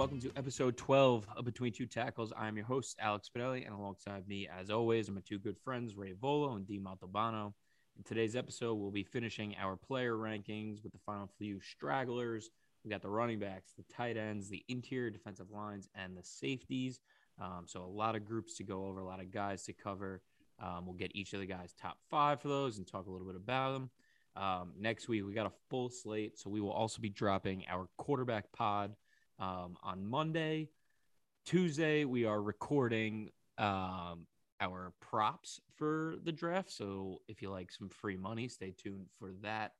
Welcome to episode 12 of Between Two Tackles. I'm your host, Alex Spinelli, and alongside me, as always, are my two good friends, Ray Volo and D. Montalbano. In today's episode, we'll be finishing our player rankings with the final few stragglers. We got the running backs, the tight ends, the interior defensive lines, and the safeties. Um, so, a lot of groups to go over, a lot of guys to cover. Um, we'll get each of the guys' top five for those and talk a little bit about them. Um, next week, we got a full slate. So, we will also be dropping our quarterback pod um, on Monday. Tuesday, we are recording um, our props for the draft. So if you like some free money, stay tuned for that.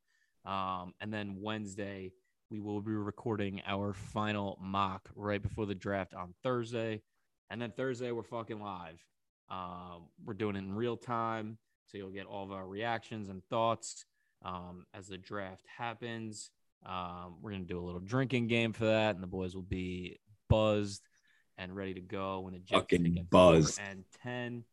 Um, and then Wednesday, we will be recording our final mock right before the draft on Thursday. And then Thursday, we're fucking live. Um, we're doing it in real time. So you'll get all of our reactions and thoughts um, as the draft happens. Um, we're going to do a little drinking game for that. And the boys will be buzzed and ready to go when the Jets fucking buzzed and 10.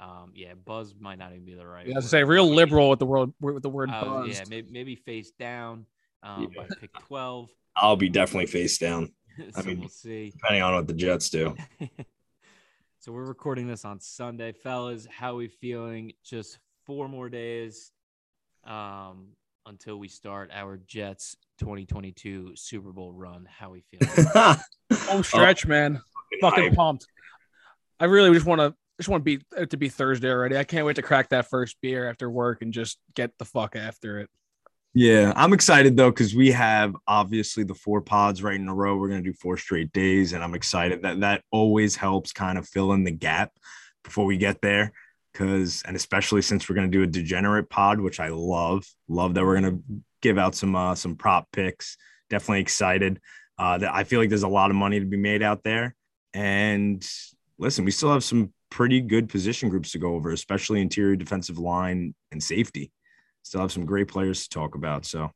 Um, yeah, buzz might not even be the right. Yeah, I was say real liberal with the word with the word uh, buzz. yeah, maybe, maybe face down um, Yeah. by pick 12. I'll be definitely face down, so mean- we'll see. depending on what the Jets do. so we're recording this on Sunday, fellas. How we feeling? Just four more days um, until we start our Jets 2022 Super Bowl run. How we feeling? Home stretch, man. Oh, Fucking hype. pumped. I really just want to just want to be it to be Thursday already. I can't wait to crack that first beer after work and just get the fuck after it. Yeah, I'm excited though because we have obviously the four pods right in a row. We're gonna do four straight days, and I'm excited that that always helps kind of fill in the gap before we get there. Because and especially since we're gonna do a degenerate pod, which I love, love that we're gonna give out some uh, some prop picks. Definitely excited. Uh, that I feel like there's a lot of money to be made out there, and listen, we still have some pretty good position groups to go over, especially interior defensive line and safety still have some great players to talk about. So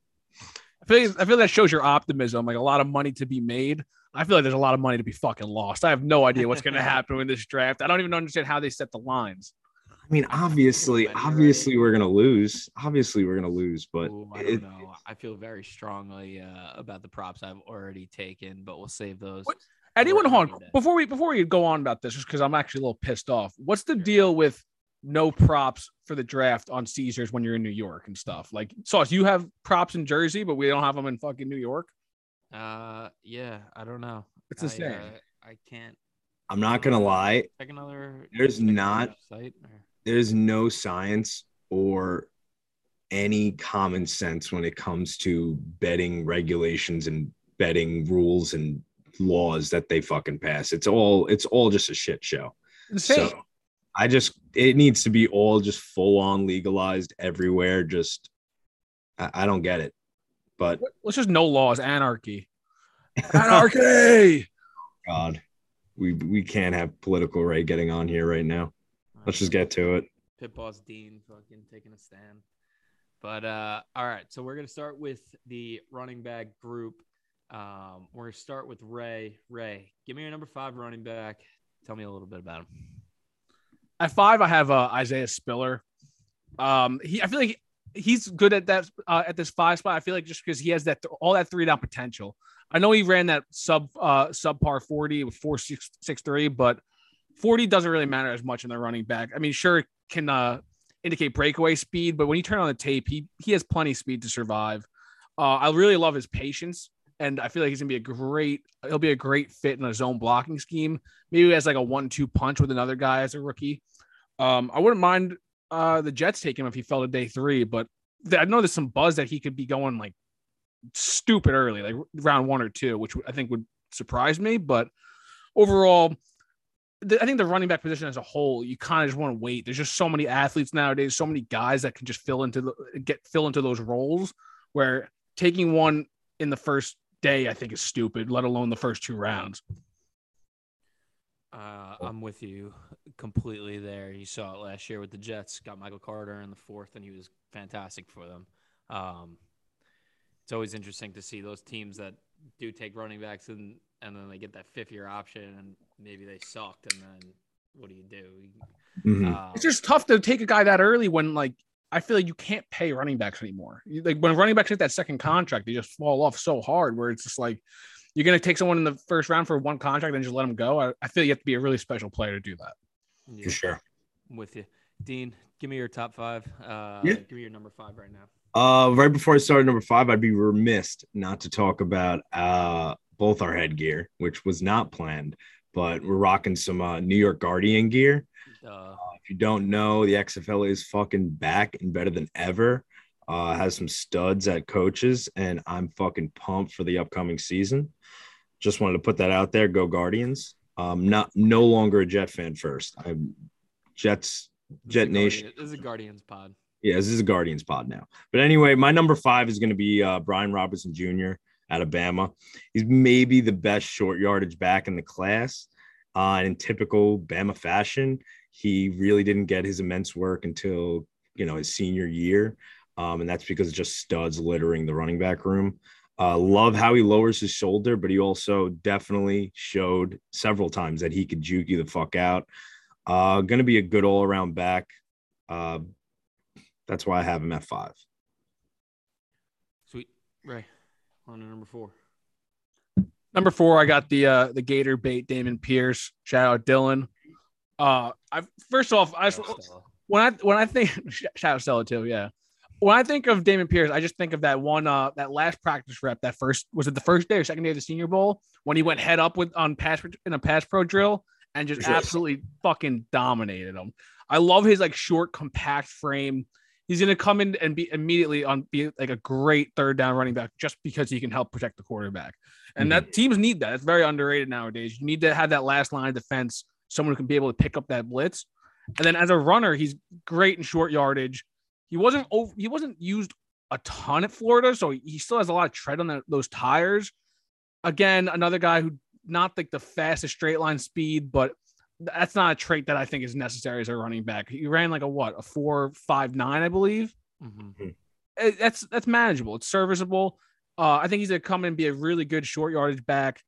I feel like, I feel that shows your optimism. Like a lot of money to be made. I feel like there's a lot of money to be fucking lost. I have no idea what's going to happen in this draft. I don't even understand how they set the lines. I mean, obviously, obviously we're gonna lose. Obviously, we're gonna lose, but Ooh, I don't know. I feel very strongly uh, about the props I've already taken, but we'll save those. What- Anyone, Or hold on. Before we before we go on about this, just because I'm actually a little pissed off. What's the deal with no props for the draft on Caesars when you're in New York and stuff? Like, Sauce, you have props in Jersey, but we don't have them in fucking New York. Uh, yeah, I don't know. It's I, insane. uh, I can't. I'm not gonna lie. Check another. There's check another not- site. Or... There's no science or any common sense when it comes to betting regulations and betting rules and laws that they fucking pass. It's all it's all just a shit show. Insane. So I just it needs to be all just full on legalized everywhere. Just I, I don't get it. But Let's just no laws, anarchy. Anarchy. God, we we can't have political right getting on here right now. Let's just get to it. Pit boss Dean fucking taking a stand. But uh, all right, so we're gonna start with the running back group. Um, we're gonna start with Ray. Ray, give me your number five running back. Tell me a little bit about him. At five, I have uh, Isaiah Spiller. Um, he, I feel like he's good at that uh, at this five spot. I feel like just because he has that all that three down potential. I know he ran that sub uh subpar forty with four six six three, but forty doesn't really matter as much in the running back. I mean, sure it can uh indicate breakaway speed, but when you turn on the tape, he he has plenty of speed to survive. Uh, I really love his patience, and I feel like he's gonna be a great. He'll be a great fit in a zone blocking scheme. Maybe as like a one-two punch with another guy as a rookie. Um, I wouldn't mind uh the Jets taking him if he fell to day three, but th- I know there's some buzz that he could be going like stupid early, like round one or two, which I think would surprise me. But overall, the, I think the running back position as a whole, you kind of just want to wait. There's just so many athletes nowadays, so many guys that can just fill into the get fill into those roles. Where taking one in the first day, I think, is stupid. Let alone the first two rounds. Uh, I'm with you completely there. You saw it last year with the Jets. Got Michael Carter in the fourth, and he was fantastic for them. Um, it's always interesting to see those teams that do take running backs and and then they get that fifth year option, and maybe they sucked, and then what do you do? Mhm. Um, It's just tough to take a guy that early when like I feel like you can't pay running backs anymore. Like when running backs hit that second contract, they just fall off so hard. Where it's just like you're going to take someone in the first round for one contract and just let them go. I, I feel you have to be a really special player to do that. Yeah, For sure. I'm with you, Dean. Give me your top five. Uh, Yeah. Give me your number five right now. Uh, right before I started number five, I'd be remiss not to talk about uh both our headgear, which was not planned, but we're rocking some uh, New York Guardian gear. Uh, If you don't know, the XFL is fucking back and better than ever. Uh, has some studs at coaches, and I'm fucking pumped for the upcoming season. Just wanted to put that out there. Go Guardians. Um, not no longer a Jet fan first. I'm Jets. Jet Nation. Guardian- This is a Guardians pod. Yeah, this is a Guardians pod now. But anyway, my number five is going to be uh, Brian Robinson Jr. out of Bama. He's maybe the best short yardage back in the class. Uh, and in typical Bama fashion, he really didn't get his immense work until you know his senior year, um, and that's because just studs littering the running back room. Uh, love how he lowers his shoulder, but he also definitely showed several times that he could juke you the fuck out. Uh, going to be a good all around back. Uh, that's why I have him at five. Sweet. Ray, on to number four. Number four, I got the uh the Gator bait Dameon Pierce. Shout out Dylan. Uh, I first off, I when I when I think shout out Stella too, yeah. When I think of Dameon Pierce, I just think of that one uh that last practice rep, that first was it the first day or second day of the Senior Bowl when he went head up with on pass in a pass pro drill and just sure. absolutely fucking dominated him. I love his like short, compact frame. He's gonna come in and be immediately on be like a great third down running back just because he can help protect the quarterback. And mm-hmm. that teams need that. It's very underrated nowadays. You need to have that last line of defense, someone who can be able to pick up that blitz. And then as a runner, he's great in short yardage. He wasn't over, he wasn't used a ton at Florida, so he still has a lot of tread on that, those tires. Again, another guy who not like the fastest straight line speed, but that's not a trait that I think is necessary as a running back. He ran like a what a four five nine, I believe. Mhm. It- that's that's manageable. It's serviceable. Uh, I think he's gonna come in and be a really good short yardage back,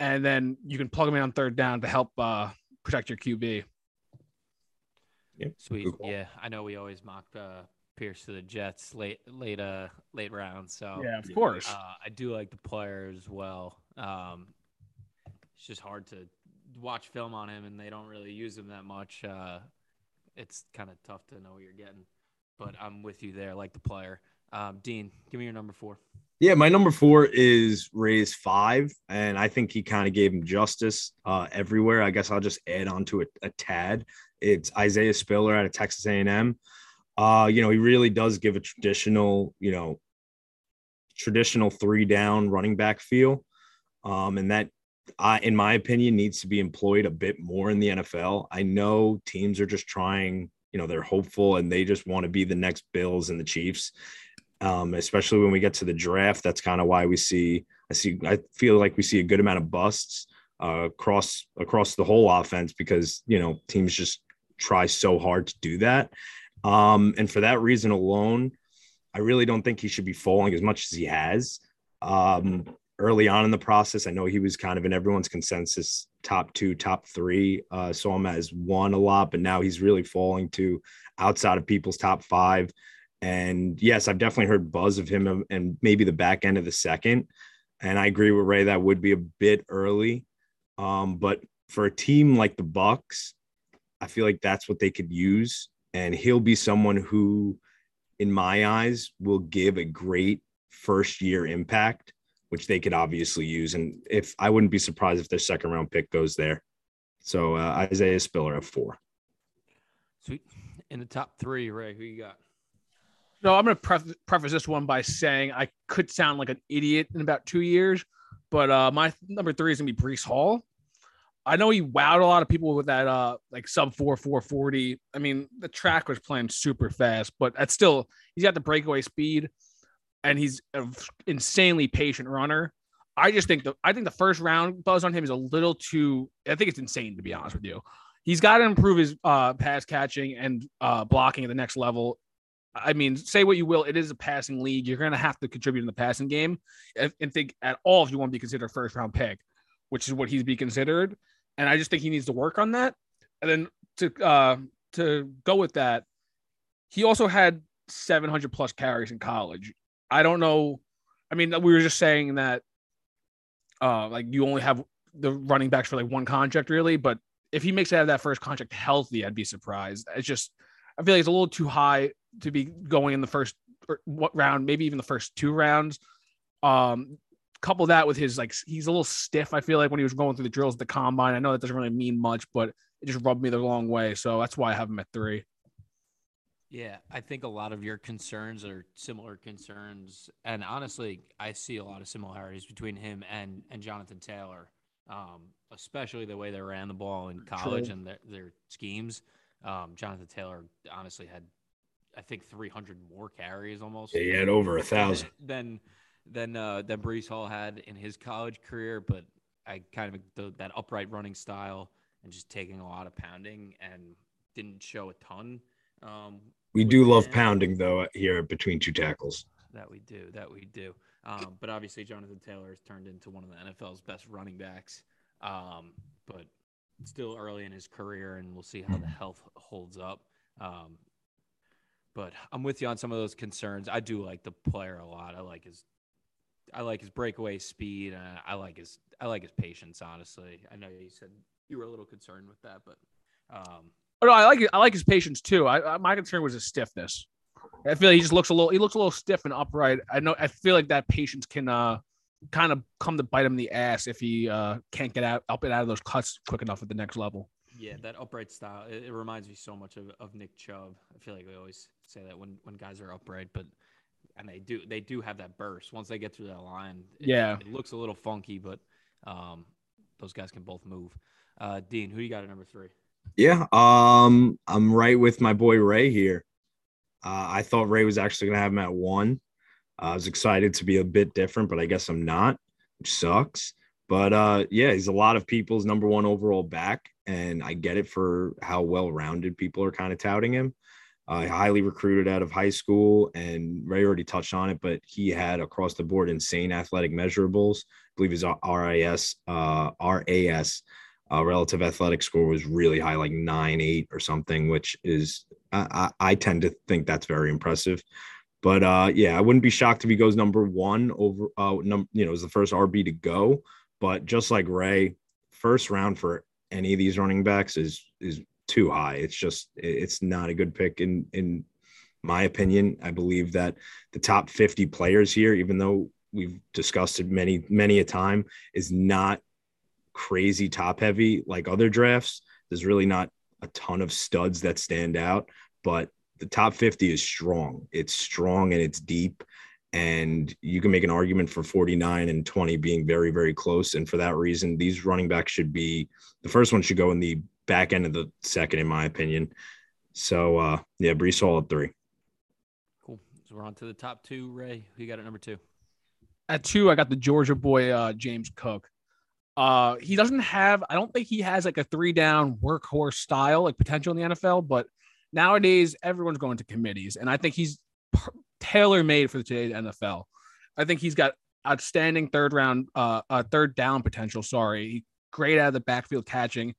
and then you can plug him in on third down to help uh, protect your QB. Sweet. Good call. Yeah, I know we always mock uh, Pierce to the Jets late, late, uh, late rounds. So Yeah, of course. uh, I do like the player as well. Um, it's just hard to watch film on him, and they don't really use him that much. Uh, it's kind of tough to know what you're getting. But I'm with you there, like the player. Um, Dean, give me your number four. Yeah, my number four is Ray's five, and I think he kind of gave him justice uh, everywhere. I guess I'll just add on to it a tad. It's Isaiah Spiller out of Texas A&M. Uh, you know, he really does give a traditional, you know, traditional three down running back feel, um, and that, I, in my opinion, needs to be employed a bit more in the NFL. I know teams are just trying, you know, they're hopeful and they just want to be the next Bills and the Chiefs um, especially when we get to the draft. That's kind of why we see. I see. I feel like we see a good amount of busts uh, across across the whole offense because you know teams just try so hard to do that. Um, and for that reason alone, I really don't think he should be falling as much as he has. Um, early on in the process, I know he was kind of in everyone's consensus top two, top three. Uh, saw him as one a lot, but now he's really falling to outside of people's top five. And yes, I've definitely heard buzz of him and maybe the back end of the second. And I agree with Ray that would be a bit early. Um, but for a team like the Bucks, I feel like that's what they could use. And he'll be someone who, in my eyes, will give a great first year impact, which they could obviously use. And if I wouldn't be surprised if their second round pick goes there. So uh, Isaiah Spiller at four. Sweet. In the top three, Ray, who you got? No, I'm going to preface this one by saying I could sound like an idiot in about two years, but uh, my number three is going to be Breece Hall. I know he wowed a lot of people with that uh like sub four four forty. I mean, the track was playing super fast, but that's still he's got the breakaway speed, and he's an insanely patient runner. I just think the I think the first round buzz on him is a little too. I think it's insane to be honest with you. He's got to improve his uh, pass catching and uh, blocking at the next level. I mean, say what you will, it is a passing league. You're going to have to contribute in the passing game and, think at all if you want to be considered a first round pick, which is what he's be considered. And I just think he needs to work on that. And then to uh, to go with that, he also had 700 plus carries in college. I don't know. I mean, we were just saying that uh, like you only have the running backs for like one contract really. But if he makes it out of that first contract healthy, I'd be surprised. It's just I feel like it's a little too high to be going in the first what round, maybe even the first two rounds. Um, couple that with his like he's a little stiff. I feel like when he was going through the drills at the combine. I know that doesn't really mean much, but it just rubbed me the wrong way. So that's why I have him at three. Yeah, I think a lot of your concerns are similar concerns, and honestly, I see a lot of similarities between him and and Jonathan Taylor, um, especially the way they ran the ball in college True. and their, their schemes. Um, Jonathan Taylor honestly had, I think, 300 more carries almost. Yeah, he had over a thousand. Than than uh, than Breece Hall had in his college career, but I kind of the, that upright running style and just taking a lot of pounding and didn't show a ton. Um, we do love pounding though here between two tackles. That we do. That we do. Um, but obviously, Jonathan Taylor has turned into one of the NFL's best running backs. Um, but still early in his career, and we'll see how the health holds up. Um, but I'm with you on some of those concerns. I do like the player a lot. I like his, I like his breakaway speed. I like his, I like his patience. Honestly, I know you said you were a little concerned with that, but um, Oh, no, I like. I like his patience too. I, I, my concern was his stiffness. I feel like he just looks a little. He looks a little stiff and upright. I know. I feel like that patience can uh kind of come to bite him in the ass if he uh can't get out up and out of those cuts quick enough at the next level. Yeah, that upright style. It, it reminds me so much of, of Nick Chubb. I feel like we always say that when when guys are upright, but and they do they do have that burst once they get through that line. It, yeah, it looks a little funky, but um, those guys can both move. Uh, Dean, who you got at number three? Yeah, um, I'm right with my boy Ray here. Uh, I thought Ray was actually going to have him at one. Uh, I was excited to be a bit different, but I guess I'm not, which sucks. But uh, yeah, he's a lot of people's number one overall back, and I get it for how well rounded people are kind of touting him. Uh, highly recruited out of high school, and Ray already touched on it, but he had across the board insane athletic measurables. I believe his RIS, uh, RAS uh, relative athletic score was really high, like nine, eight or something, which is I, I, tend to think that's very impressive. But uh, yeah, I wouldn't be shocked if he goes number one over, uh, num- you know, is the first RB to go. But just like Ray, first round for any of these running backs is is too high. It's just it's not a good pick in in my opinion. I believe that the top 50 players here, even though we've discussed it many many a time, is not crazy top heavy like other drafts. There's really not a ton of studs that stand out, but the top 50 is strong. It's strong and it's deep. And you can make an argument for 49 and 20 being very, very close. And for that reason, these running backs should be the first one should go in the back end of the second, in my opinion. So, uh, yeah, Breece Hall at three. Cool. So we're on to the top two. Ray, who you got at number two? At two, I got the Georgia boy, uh, James Cook. Uh, he doesn't have, I don't think he has like a three down workhorse style, like potential in the NFL, but nowadays everyone's going to committees. And I think he's tailor made for today's NFL. I think he's got outstanding third round, uh, uh, third down potential. Sorry. Great out of the backfield catching,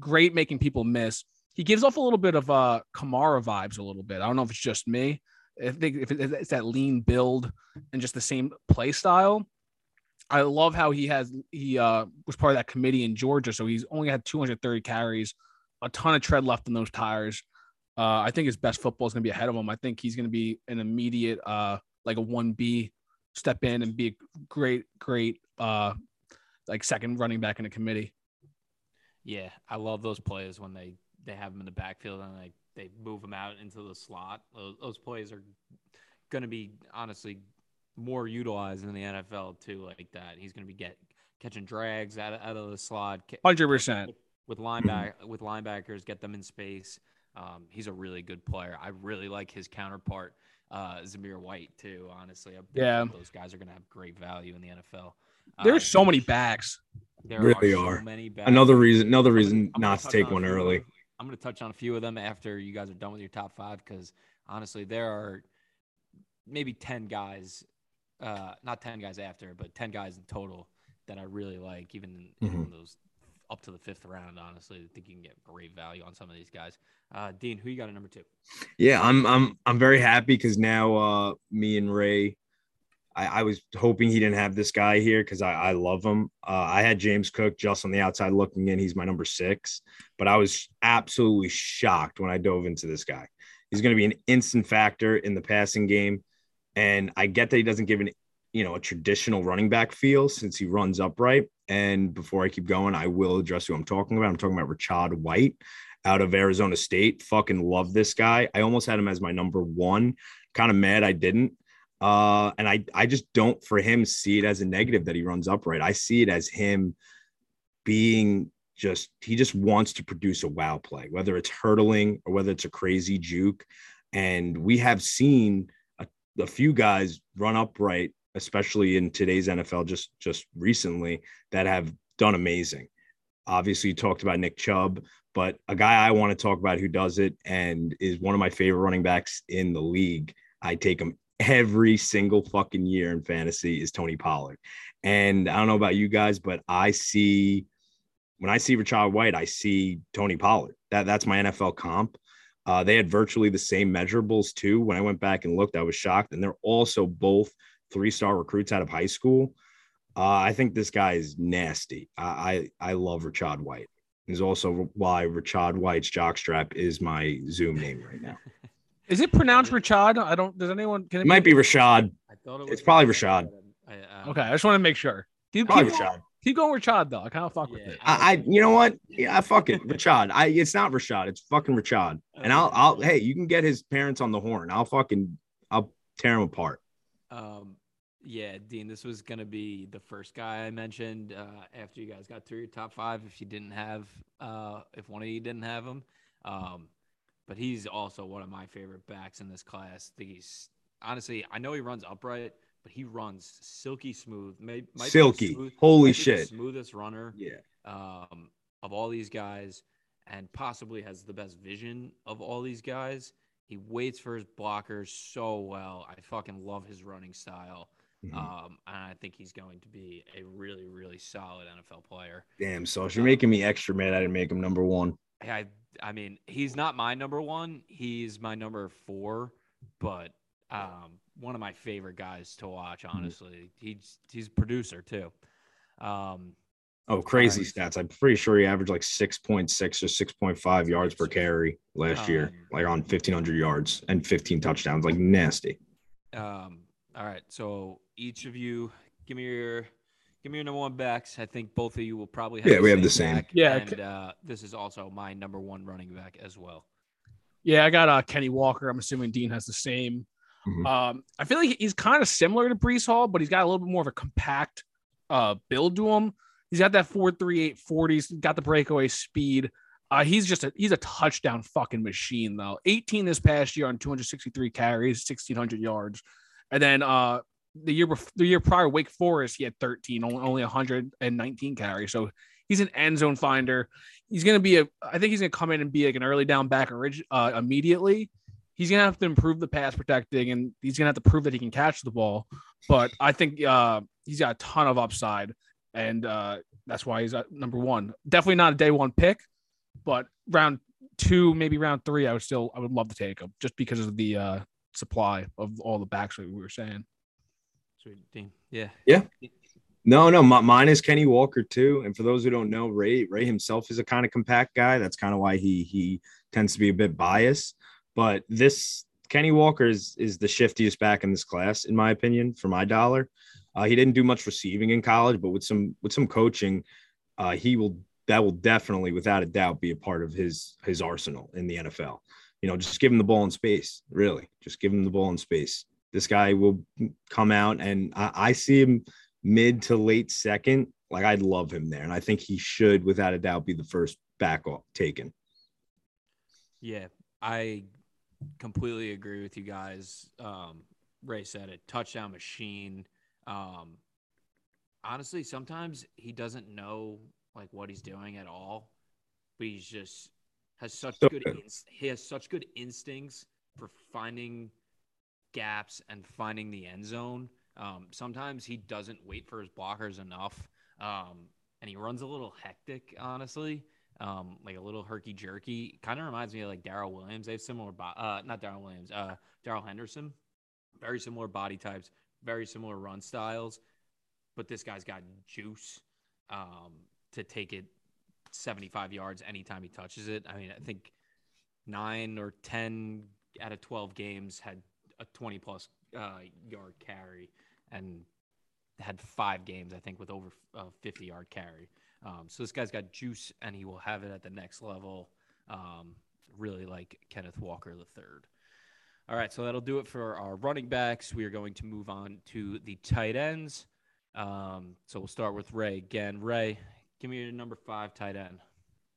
great making people miss. He gives off a little bit of uh Kamara vibes a little bit. I don't know if it's just me. I think if it's that lean build and just the same play style. I love how he has he uh, was part of that committee in Georgia, so he's only had 230 carries, a ton of tread left in those tires. Uh, I think his best football is going to be ahead of him. I think he's going to be an immediate uh, like a one B step in and be a great great uh, like second running back in a committee. Yeah, I love those plays when they they have him in the backfield and they they move him out into the slot. Those, those plays are going to be honestly more utilized in the NFL too, like that. He's going to be get catching drags out of, out of the slot. Hundred percent with lineback with linebackers, get them in space. Um, he's a really good player. I really like his counterpart, uh, Zamir White too. Honestly, yeah, those guys are going to have great value in the NFL. There's uh, so many backs. There really are. So many backs. Another reason, another reason I'm not to take one early. I'm going to touch on a few of them after you guys are done with your top five because honestly, there are maybe ten guys uh, not 10 guys after, but 10 guys in total that I really like, even in, mm-hmm. in those up to the fifth round. Honestly, I think you can get great value on some of these guys. Uh, Dean, who you got at number two? Yeah, I'm I'm I'm very happy because now uh, me and Ray I, I was hoping he didn't have this guy here because I, I love him. Uh, I had James Cook just on the outside looking in. He's my number six, but I was absolutely shocked when I dove into this guy. He's going to be an instant factor in the passing game. And I get that he doesn't give an you know a traditional running back feel since he runs upright. And before I keep going, I will address who I'm talking about. I'm talking about Rachaad White out of Arizona State. Fucking love this guy. I almost had him as my number one. Kind of mad I didn't. Uh, and I I just don't for him see it as a negative that he runs upright. I see it as him being just he just wants to produce a wow play, whether it's hurdling or whether it's a crazy juke. And we have seen a few guys run upright, especially in today's NFL, just just recently, that have done amazing. Obviously, you talked about Nick Chubb, but a guy I want to talk about who does it and is one of my favorite running backs in the league. I take him every single fucking year in fantasy is Tony Pollard. And I don't know about you guys, but I see when I see Rachaad White, I see Tony Pollard. That that's my NFL comp. Uh, they had virtually the same measurables too. When I went back and looked, I was shocked. And they're also both three-star recruits out of high school. Uh, I think this guy is nasty. I I, I love Rachaad White. Is also why Rachaad White's jockstrap is my Zoom name right now. Is it pronounced Rashad? I don't. Does anyone? Can it, it might be Rashad. I thought it was it's probably Rashad. I, um, okay, I just want to make sure. Keep, probably keep Rashad. Going, keep going Rashad though. I kind of fuck yeah, with it. I, I, you know what? Yeah, fuck it, Rashad. I, it's not Rashad. It's fucking Rashad. And I'll, I'll. Hey, you can get his parents on the horn. I'll fucking, I'll tear him apart. Um, yeah, Dean, this was gonna be the first guy I mentioned uh, after you guys got through your top five. If you didn't have, uh, if one of you didn't have him, um, but he's also one of my favorite backs in this class. I think He's honestly, I know he runs upright, but he runs silky smooth. May, silky, smooth, holy shit, smoothest runner. Yeah, um, of all these guys, and possibly has the best vision of all these guys. He waits for his blockers so well. I fucking love his running style. Mm-hmm. Um, and I think he's going to be a really, really solid NFL player. Damn, so if you're um, making me extra mad. I didn't make him number one. I I mean, he's not my number one. He's my number four, but um, one of my favorite guys to watch. Mm-hmm. Honestly, he's he's a producer too. Um, oh, crazy stats! I'm pretty sure he averaged like six point six or six point five yards per carry last um, year, like on fifteen hundred yards and fifteen touchdowns, like nasty. Um. All right, so each of you, give me your Give me your number one backs. I think both of you will probably have. Yeah, we have the same. Back, yeah, and uh, this is also my number one running back as well. Yeah, I got uh, Kenny Walker. I'm assuming Dean has the same. Mm-hmm. Um, I feel like he's kind of similar to Breece Hall, but he's got a little bit more of a compact uh, build to him. He's got that 4.38 40s, got the breakaway speed. Uh, he's just a he's a touchdown fucking machine though. 18 this past year on 263 carries, 1600 yards, and then uh the year before, the year prior, Wake Forest, he had 13, only, only 119 carries. So he's an end zone finder. He's to be a, I think he's to come in and be like an early down back orig- uh, immediately. He's going to have to improve the pass protecting and he's going to have to prove that he can catch the ball. But I think uh, he's got a ton of upside. And uh, that's why he's at number one. Definitely not a day one pick, but round two, maybe round three, I would still, I would love to take him just because of the uh, supply of all the backs that we were saying. Sweet Dean. Yeah. Yeah. No, no, my, mine is Kenny Walker too. And for those who don't know, Ray Ray himself is a kind of compact guy. That's kind of why he he tends to be a bit biased. But this Kenny Walker is is the shiftiest back in this class, in my opinion, for my dollar. Uh, he didn't do much receiving in college, but with some with some coaching, uh, he will that will definitely, without a doubt, be a part of his his arsenal in the NFL. You know, just give him the ball in space. Really, just give him the ball in space. This guy will come out, and I, I see him mid to late second. Like I'd love him there, and I think he should, without a doubt, be the first back off taken. Yeah, I completely agree with you guys. Um, Ray said it, touchdown machine. Um, honestly, sometimes he doesn't know like what he's doing at all, but he's just has such so good. Inst- he has such good instincts for finding gaps and finding the end zone. Um, sometimes he doesn't wait for his blockers enough, um, and he runs a little hectic, honestly, um, like a little herky jerky. Kind of reminds me of like Daryl Williams. They have similar, bo- uh, not Daryl Williams, uh, Darrell Henderson. Very similar body types. very similar run styles, but this guy's got juice um, to take it 75 yards anytime he touches it. I mean, I think nine or 10 out of 12 games had a 20 plus uh, yard carry and had five games, I think, with over uh, 50 yard carry. Um, so this guy's got juice and he will have it at the next level. Um, really like Kenneth Walker the third. All right, so that'll do it for our running backs. We are going to move on to the tight ends. Um, so we'll start with Ray again. Ray, give me your number five tight end.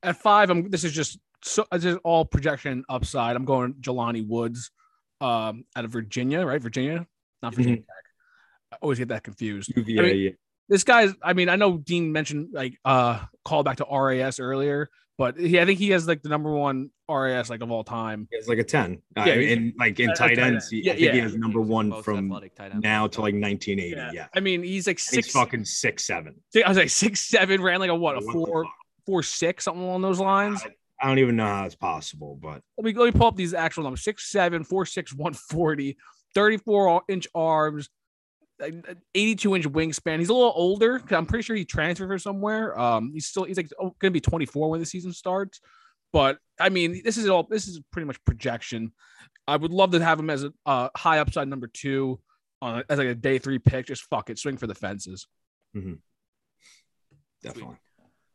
At five, I'm. This is just so. This is all projection upside. I'm going Jelani Woods, um, out of Virginia, right? Virginia, not Virginia Tech. I always get that confused. UVA, I mean, yeah. This guy's i mean i know dean mentioned like uh call back to ras earlier but he, i think he has like the number one ras like of all time He has like a 10. Uh, Yeah, he's- and like in a- a tight tight ends, end. Yeah, I think he has number He's one from athletic tight end. now to like 1980. Yeah. i mean he's like six he's fucking six seven. i was like six seven ran like a what a What the four fuck? four six something along those lines I don't even know how it's possible, but let me let me pull up these actual numbers six seven four six one forty 34 inch arms like, 82 inch wingspan. He's a little older. i'm pretty sure he transferred from somewhere. Um he's still he's like oh, gonna be 24 when the season starts. But i mean this is all this is pretty much projection. I would love to have him as a uh, high upside number two on as like a day three pick. Just fuck it. Swing for the fences. Definitely.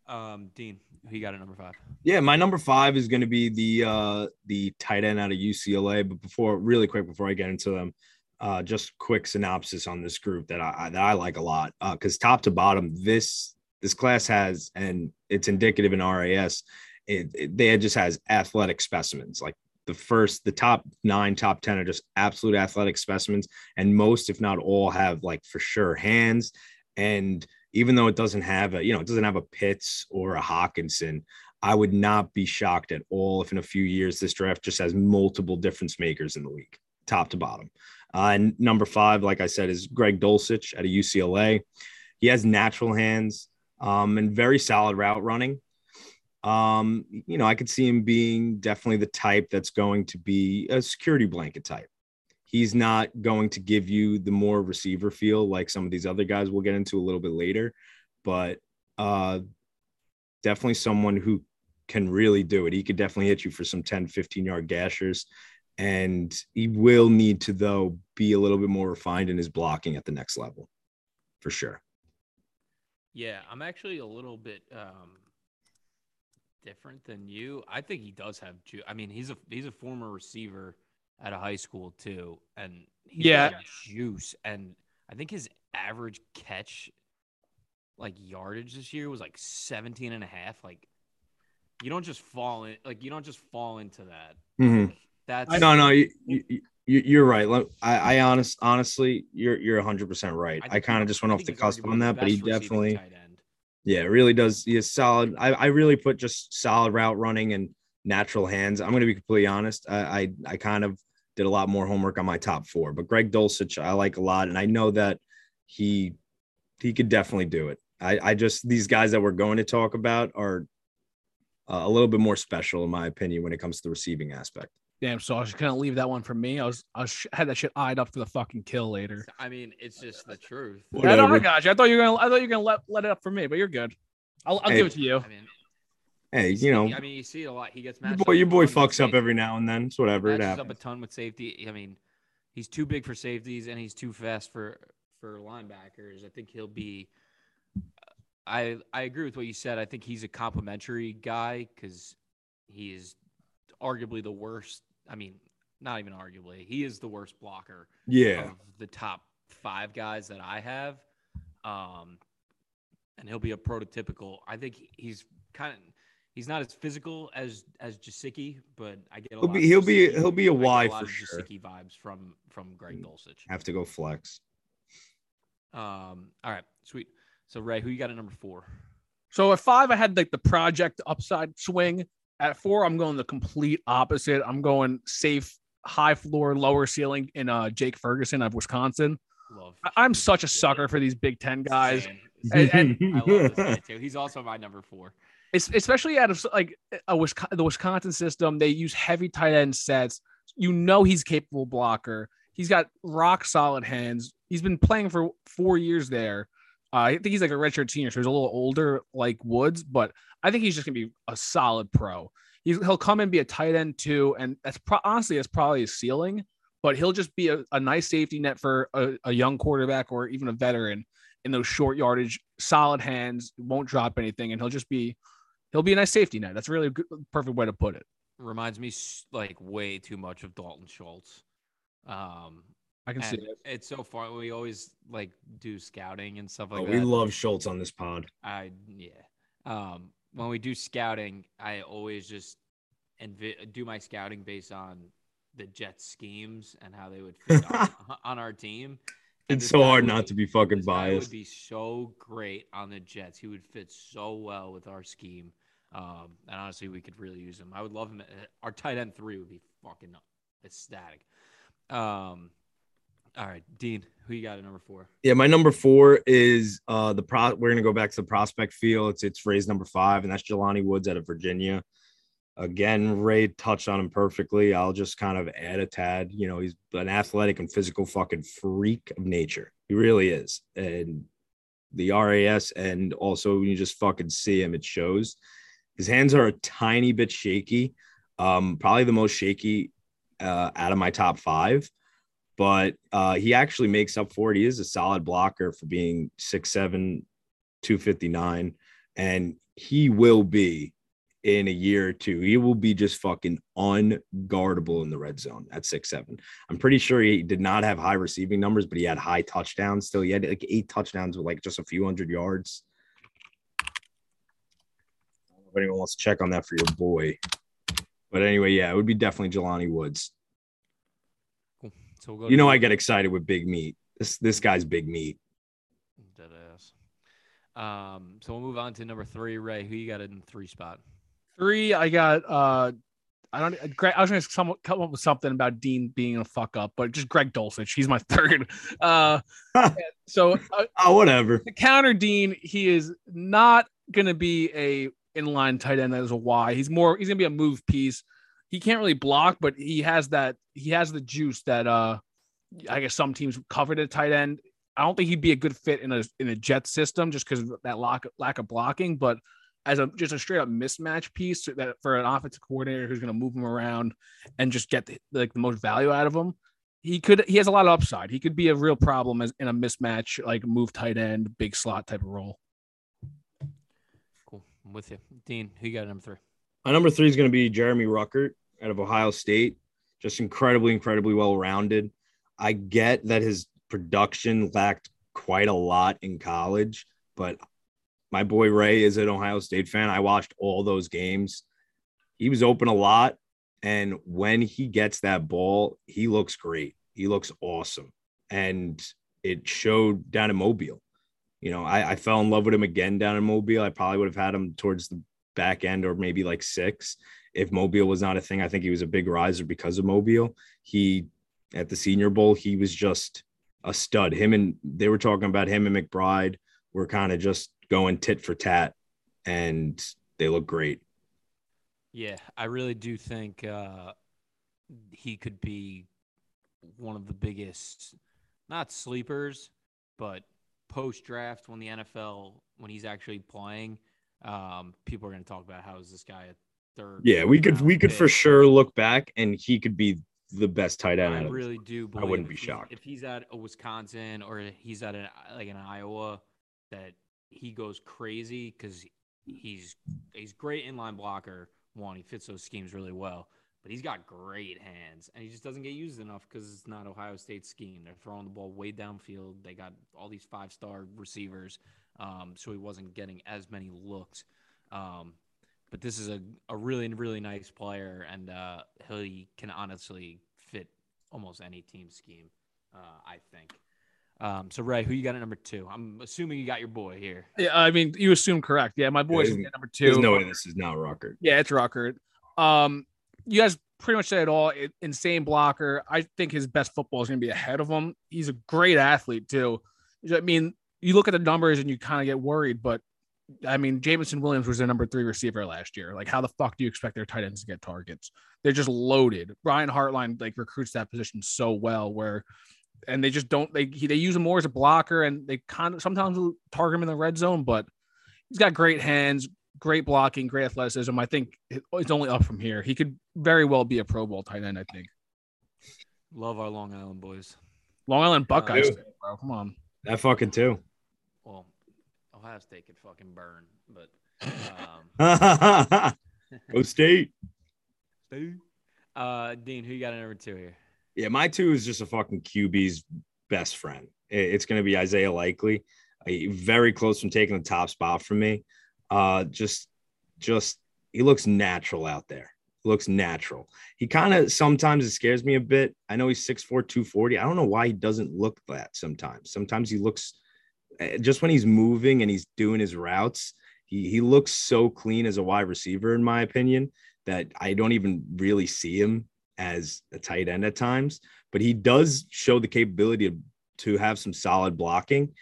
Um, Dean, who you got at number five? Yeah, my number five is going to be the uh the tight end out of UCLA. But before, really quick, before I get into them, uh, just quick synopsis on this group that I that I like a lot. Uh, because top to bottom, this this class has, and it's indicative in RAS. It, it they just has athletic specimens. Like the first, the top nine, top ten are just absolute athletic specimens, and most, if not all, have like for sure hands. And even though it doesn't have a, you know, it doesn't have a Pitts or a Hockenson, I would not be shocked at all if in a few years this draft just has multiple difference makers in the league, top to bottom. Uh, and number five, like I said, is Greg Dulcich at a UCLA. He has natural hands um, and very solid route running. Um, you know, I could see him being definitely the type that's going to be a security blanket type. He's not going to give you the more receiver feel like some of these other guys we'll get into a little bit later, but uh, definitely someone who can really do it. He could definitely hit you for some 10, 15 yard gashers. And he will need to, though, be a little bit more refined in his blocking at the next level for sure. Yeah, I'm actually a little bit um, different than you. I think he does have ju- I mean, he's a he's a former receiver at a high school too, and he's Yeah. got juice. And I think his average catch, like yardage this year, was like 17 and a half. Like, you don't just fall in, like you don't just fall into that. That's No, no, you, you, you, you're right. I, I honest, honestly, you're you're 100 percent right. I, think kind of just went off the cusp on that, but he definitely, yeah, really does. He is solid. I, I really put just solid route running and natural hands. I'm going to be completely honest. I, I I kind of did a lot more homework on my top four, but Greg Dulcich I like a lot, and I know that he he could definitely do it. I I just these guys that we're going to talk about are uh, a little bit more special in my opinion when it comes to the receiving aspect. Damn so i was couldn't leave that one for me i was i was, had that shit eyed up for the fucking kill later I mean, it's just the truth. What- I, know, I got you. I thought you were gonna. I thought you were gonna let, let it up for me, but you're good. I'll, I'll Hey. give it to you. I mean, Hey, you know, I mean, you see it a lot. He gets your boy, your boy fucks up safety- every now and then. It's whatever. It happens. up a ton with safety. I mean, he's too big for safeties and he's too fast for for linebackers. I think he'll be. I I agree with what you said. I think he's a complimentary guy because he is arguably the worst. I mean, not even arguably. He is the worst blocker Yeah. of the top five guys that I have. Um, and he'll be a prototypical. I think he's kind of he's not as physical as as Gesicki, but I get a He'll lot be- of he'll be- Gesicki- he'll be a I get Y for of sure. Gesicki vibes from from Greg Dulcich. Have to go flex. Um, all right, sweet. So Ray, who you got at number four? So at five, I had like the project upside swing. At four, I'm going the complete opposite. I'm going safe, high floor, lower ceiling in uh Jake Ferguson of Wisconsin. Love. I- I'm such a sucker for these Big Ten guys. And- and- I love this guy too. He's also my number four. It's especially out of like a Wisconsin, the Wisconsin system. They use heavy tight end sets. You know he's capable blocker. He's got rock solid hands. he's been playing for four years there. Uh, I think he's like a redshirt senior, so he's a little older, like Woods. But I think he's just gonna be a solid pro. He's, he'll come and be a tight end too, and that's pro- honestly that's probably his ceiling. But he'll just be a, a nice safety net for a, a young quarterback or even a veteran in those short yardage, solid hands, won't drop anything, and he'll just be he'll be a nice safety net. That's really a good, perfect way to put it. Reminds me like way too much of Dalton Schultz. Um, I can see it. it's so far. We always like do scouting and stuff Oh, that. we love Schultz on this pod. I yeah. Um, when we do scouting, I always just envi- do my scouting based on the Jets schemes and how they would fit on, on our team. And It's so hard not be- to be fucking biased. would be so great on the Jets. He would fit so well with our scheme. Um, and honestly, we could really use him. I would love him. uh, Our tight end three would be fucking ecstatic. Um, all right, Dean, who you got at number four? Yeah, my number four is uh the pro. We're gonna go back to the prospect field. It's it's Ray's number five, and that's Jelani Woods out of Virginia. Again, Ray touched on him perfectly. I'll just kind of add a tad. You know, he's an athletic and physical fucking freak of nature. He really is, and the RAS, and also when you just fucking see him, it shows. His hands are a tiny bit shaky, um, probably the most shaky uh, out of my top five but uh, he actually makes up for it. He is a solid blocker for being 6'7, 259, and he will be in a year or two. He will be just fucking unguardable in the red zone at 6'7. I'm pretty sure he did not have high receiving numbers, but he had high touchdowns still. He had like eight touchdowns with like just a few hundred yards. If anyone wants to check on that for your boy. But anyway, yeah, it would be definitely Jelani Woods. Cool. So we'll go You to know, I get excited with big meat. This this guy's big meat. Dead ass. Um, so we'll move on to number three, Ray. Who you got in three spot? Three, I got uh I don't Greg, I was gonna come up with something about Dean being a fuck up, but just Greg Dulcich. He's my third. Uh so uh, Oh, whatever. to counter Dean, he is not gonna be a inline tight end that is a Y. He's more he's gonna be a move piece. He can't really block, but he has that he has the juice that uh I guess some teams covered at tight end. I don't think he'd be a good fit in a in a jet system just because of that lack lack of blocking, but as a just a straight up mismatch piece that for an offensive coordinator who's going to move him around and just get the, like the most value out of him, he could he has a lot of upside. He could be a real problem as in a mismatch like move tight end, big slot type of role. Cool. I'm with you. Dean, who you got at number three? My number three is going to be Jeremy Ruckert out of Ohio State. Just incredibly, incredibly well rounded. I get that his production lacked quite a lot in college, but my boy Ray is an Ohio State fan. I watched all those games. He was open a lot. And when he gets that ball, he looks great. He looks awesome. And it showed down in Mobile. You know, I, I fell in love with him again down in Mobile. I probably would have had him towards the back end or maybe like six if Mobile was not a thing. I think he was a big riser because of Mobile. He at the Senior Bowl, he was just a stud. Him and they were talking about him and McBride were kind of just going tit for tat, and they look great. Yeah, I really do think uh, he could be one of the biggest, not sleepers, but post draft when the NFL when he's actually playing. Um, people are going to talk about how is this guy a third? Yeah, we could we could pick? for sure look back, and he could be the best tight end. I out of really do. Believe wouldn't be shocked. if he's at a Wisconsin or he's at an like an Iowa that he goes crazy because he's he's great inline blocker. One, he fits those schemes really well, but he's got great hands, and he just doesn't get used enough because it's not Ohio State's scheme. They're throwing the ball way downfield. They got all these five star receivers, um, so he wasn't getting as many looks. Um, but this is a, a really really nice player, and uh, he can honestly fit almost any team scheme. Uh, I think. Um, so Ray, who you got at number two? I'm assuming you got your boy here. Yeah, I mean you assume correct. Yeah, my boy's There's- at number There's two. no way this is not Ruckert. Yeah, it's Ruckert. Um, you guys pretty much said it all. I- Insane blocker. I think his best football is going to be ahead of him. He's a great athlete too. I mean, you look at the numbers and you kind of get worried, but I mean, Jameson Williams was their number three receiver last year. Like, how the fuck do you expect their tight ends to get targets? They're just loaded. Brian Hartline like recruits that position so well, where and they just don't they he, they use him more as a blocker and they kind of sometimes target him in the red zone, but he's got great hands, great blocking, great athleticism. I think it's only up from here. He could very well be a Pro Bowl tight end. I think. Love our Long Island boys. Long Island Buckeyes, uh, bro. Come on. That fucking too. Well, Ohio State could fucking burn, but um, Go State. Uh, Dean, who you got at number two here? Yeah, my two is just a fucking QB's best friend. It's going to be Isaiah Likely. Very close from taking the top spot for me. Uh, just, just he looks natural out there. looks natural. He kind of sometimes it scares me a bit. I know he's 6'4, 240. I don't know why he doesn't look that sometimes. Sometimes he looks just when he's moving and he's doing his routes, he he looks so clean as a wide receiver, in my opinion, that I don't even really see him as a tight end at times. But he does show the capability to, to have some solid blocking.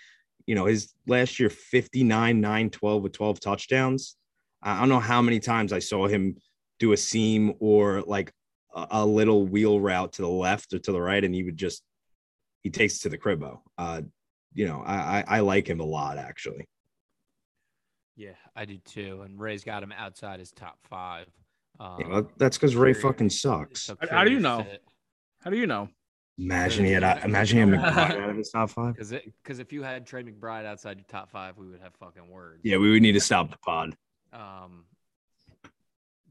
You know, his last year 59, 9, 12 with 12 touchdowns. I don't know how many times I saw him do a seam or like a, a little wheel route to the left or to the right, and he would just he takes it to the cribbo. Uh, you know, I, I, I like him a lot actually. Yeah, I do too. And Ray's got him outside his top five. Um, yeah, well, that's because Ray fucking sucks. So How do you know? How do you know? Imagine he had imagine him out of his top five. Because because if you had Trey McBride outside your top five, we would have fucking words. Yeah, we would need to stop the pod. Um,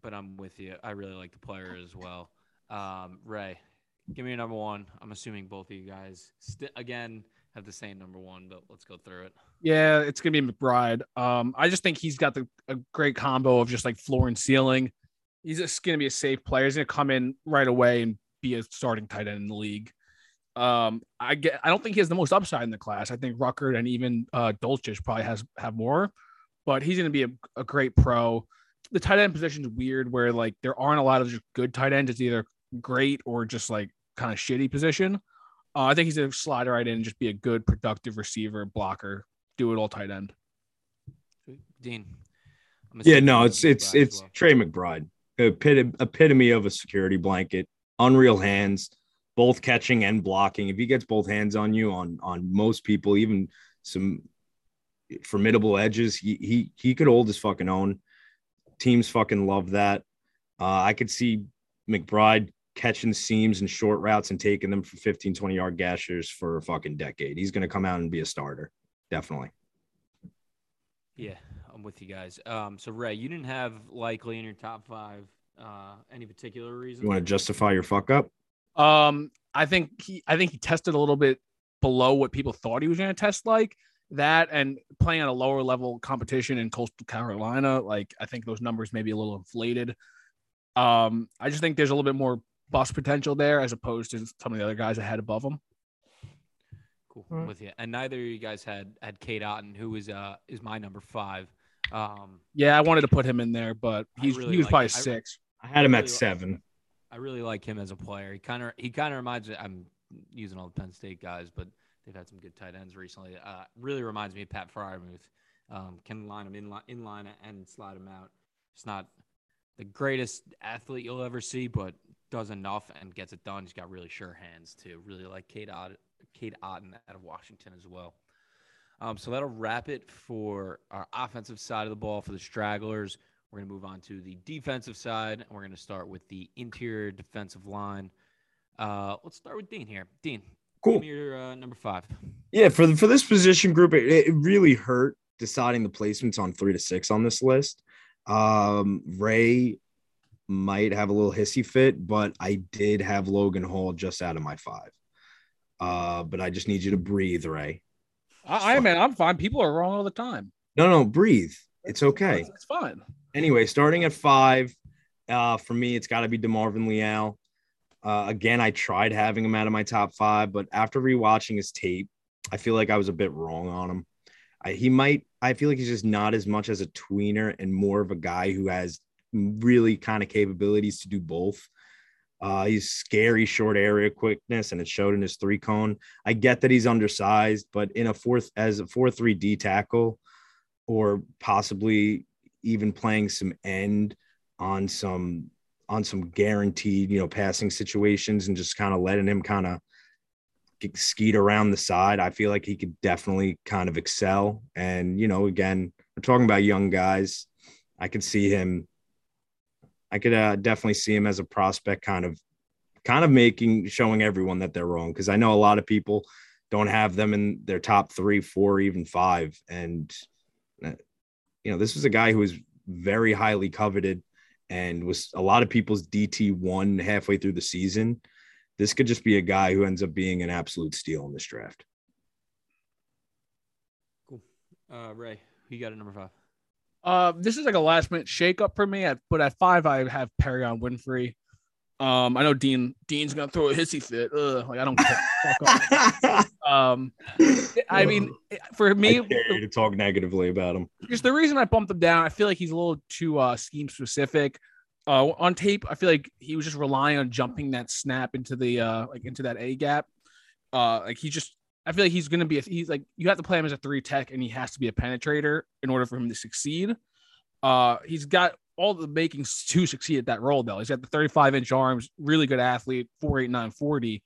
but I'm with you. I really like the player as well. Um, Ray, give me your number one. I'm assuming both of you guys st- again have the same number one, but let's go through it. Yeah, it's gonna be McBride. Um, I just think he's got the a great combo of just like floor and ceiling. He's just gonna be a safe player. He's gonna come in right away and be a starting tight end in the league. Um, I get. I don't think he has the most upside in the class. I think Ruckert and even uh, Dulcich probably has have more, but he's gonna be a, a great pro. The tight end position is weird, where like there aren't a lot of just good tight ends. It's either great or just like kind of shitty position. Uh, I think he's a slider right in and just be a good, productive receiver, blocker, do it all tight end. Dean. Yeah, no, it's it's it's well. Trey McBride, epitome of a security blanket, unreal hands, both catching and blocking. If he gets both hands on you, on on most people, even some formidable edges, he he he could hold his fucking own. Teams fucking love that. Uh, I could see McBride catching seams and short routes and taking them for 15, 20 yard gashers for a fucking decade. He's going to come out and be a starter. Definitely. Yeah, I'm with you guys. Um, so Ray, you didn't have likely in your top five. Uh, any particular reason? You want to justify your fuck up? Um, I think he, I think he tested a little bit below what people thought he was going to test like that, and playing on a lower level competition in Coastal Carolina. Like I think those numbers may be a little inflated. Um, I just think there's a little bit more bust potential there as opposed to some of the other guys I had above him. Cool, mm-hmm. with you. And neither of you guys had had Cade Otton, who is uh is my number five. Um, yeah, I wanted to put him in there, but he's really he was like probably six. I, I had him really at seven. Like, I really like him as a player. He kind of he kind of reminds me. I'm using all the Penn State guys, but they've had some good tight ends recently. Uh, really reminds me of Pat Freiermuth. Um, can line him in, line, in line and slide him out. It's not the greatest athlete you'll ever see, but does enough and gets it done. He's got really sure hands too. Really like Cade Otton, Cade Otton out of Washington as well. Um, so that'll wrap it for our offensive side of the ball for the stragglers. We're going to move on to the defensive side, and we're going to start with the interior defensive line. Uh, let's start with Dean here. Dean, cool. your uh, number five. Yeah, for the, for this position group, it, it really hurt deciding the placements on three to six on this list. Um, Ray might have a little hissy fit, but I did have Logan Hall just out of my five. Uh, but I just need you to breathe, Ray. I, I man, I'm fine. People are wrong all the time. No, no, breathe. It's okay. It's, it's fine. Anyway, starting at five, uh, for me, it's got to be DeMarvin Leal. Uh, again, I tried having him out of my top five, but after rewatching his tape, I feel like I was a bit wrong on him. I, he might, I feel like he's just not as much as a tweener and more of a guy who has really kind of capabilities to do both. Uh, he's scary short area quickness, and it showed in his three cone. I get that he's undersized, but in a fourth as a four three D tackle, or possibly even playing some end on some on some guaranteed you know passing situations, and just kind of letting him kind of skied around the side. I feel like he could definitely kind of excel. And, you know, again, we're talking about young guys. I could see him, I could uh, definitely see him as a prospect kind of, kind of making, showing everyone that they're wrong. Cause I know a lot of people don't have them in their top three, four, even five. And, uh, you know, this was a guy who was very highly coveted and was a lot of people's DT one halfway through the season this could just be a guy who ends up being an absolute steal in this draft. Cool. Uh, Ray, you got at number five? Uh, this is like a last minute shakeup for me. At, but at five, I have Perrion Winfrey. Um, I know Dean Dean's gonna throw a hissy fit. Ugh, like I don't care. um, I mean, for me, to talk negatively about him. Just the reason I bumped him down, I feel like he's a little too uh, scheme specific uh, on tape, I feel like he was just relying on jumping that snap into the uh, like into that A gap. Uh, like he just, I feel like he's gonna be. A, he's like you have to play him as a three tech, and he has to be a penetrator in order for him to succeed. Uh, he's got all the makings to succeed at that role though. He's got the 35 inch arms, really good athlete, 489 40.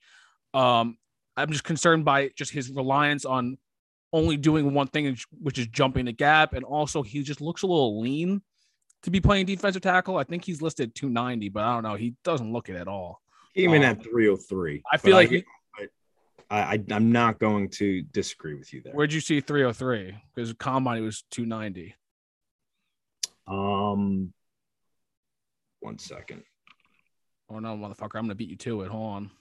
Um, I'm just concerned by just his reliance on only doing one thing, which is jumping the gap, and also he just looks a little lean to be playing defensive tackle. I think he's listed 290, but I don't know. He doesn't look it at all. Even um, at 303. I feel like I, I, I, am not going to disagree with you there. Where'd you see 303? Because combine was 290. Um, one second. Oh no, motherfucker! I'm gonna beat you to it. Hold on.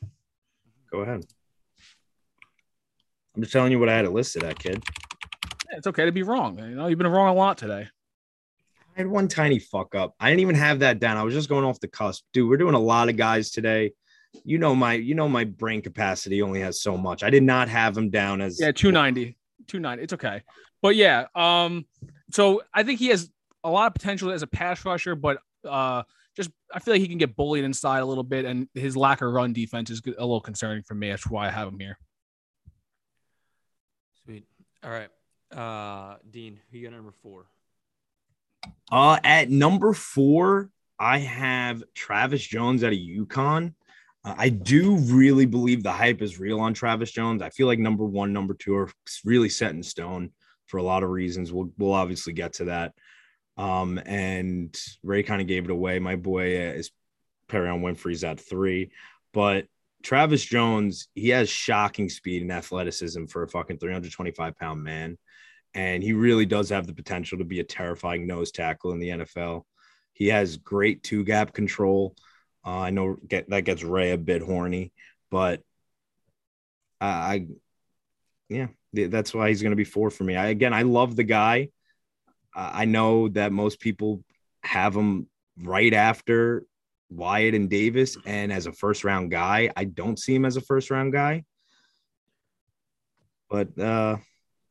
Go ahead. I'm just telling you what I had it listed at, kid. Yeah, it's okay to be wrong. You know, you've been wrong a lot today. I had one tiny fuck up. I didn't even have that down. I was just going off the cusp. Dude, we're doing a lot of guys today. You know my you know my brain capacity only has so much. I did not have him down as Yeah, 290. 290. It's okay. But yeah, um so I think he has a lot of potential as a pass rusher, but uh just I feel like he can get bullied inside a little bit and his lack of run defense is a little concerning for me. That's why I have him here. Sweet. All right. Uh Dean, who you got at number 4? Uh, at number four, I have Travis Jones out of UConn. Uh, I do really believe the hype is real on Travis Jones. I feel like number one, number two are really set in stone for a lot of reasons. We'll we'll obviously get to that. Um, and Ray kind of gave it away. My boy uh, is Perrion Winfrey's at three, but Travis Jones, he has shocking speed and athleticism for a fucking 325 pound man and he really does have the potential to be a terrifying nose tackle in the NFL. He has great two gap control. Uh, I know get, that gets Ray a bit horny, but I, I yeah, that's why he's going to be four for me. I, again, I love the guy. Uh, I know that most people have him right after Wyatt and Davis, and as a first round guy, I don't see him as a first round guy. But uh,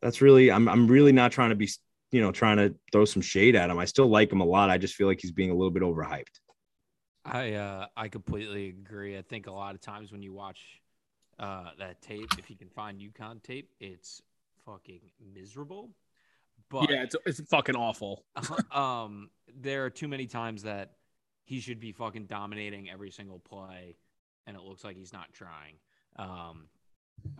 that's really I'm I'm really not trying to be you know trying to throw some shade at him. I still like him a lot. I just feel like he's being a little bit overhyped. I uh I completely agree. I think a lot of times when you watch uh that tape, if you can find UConn tape, it's fucking miserable. But yeah, it's it's fucking awful. um, there are too many times that he should be fucking dominating every single play, and it looks like he's not trying. Um,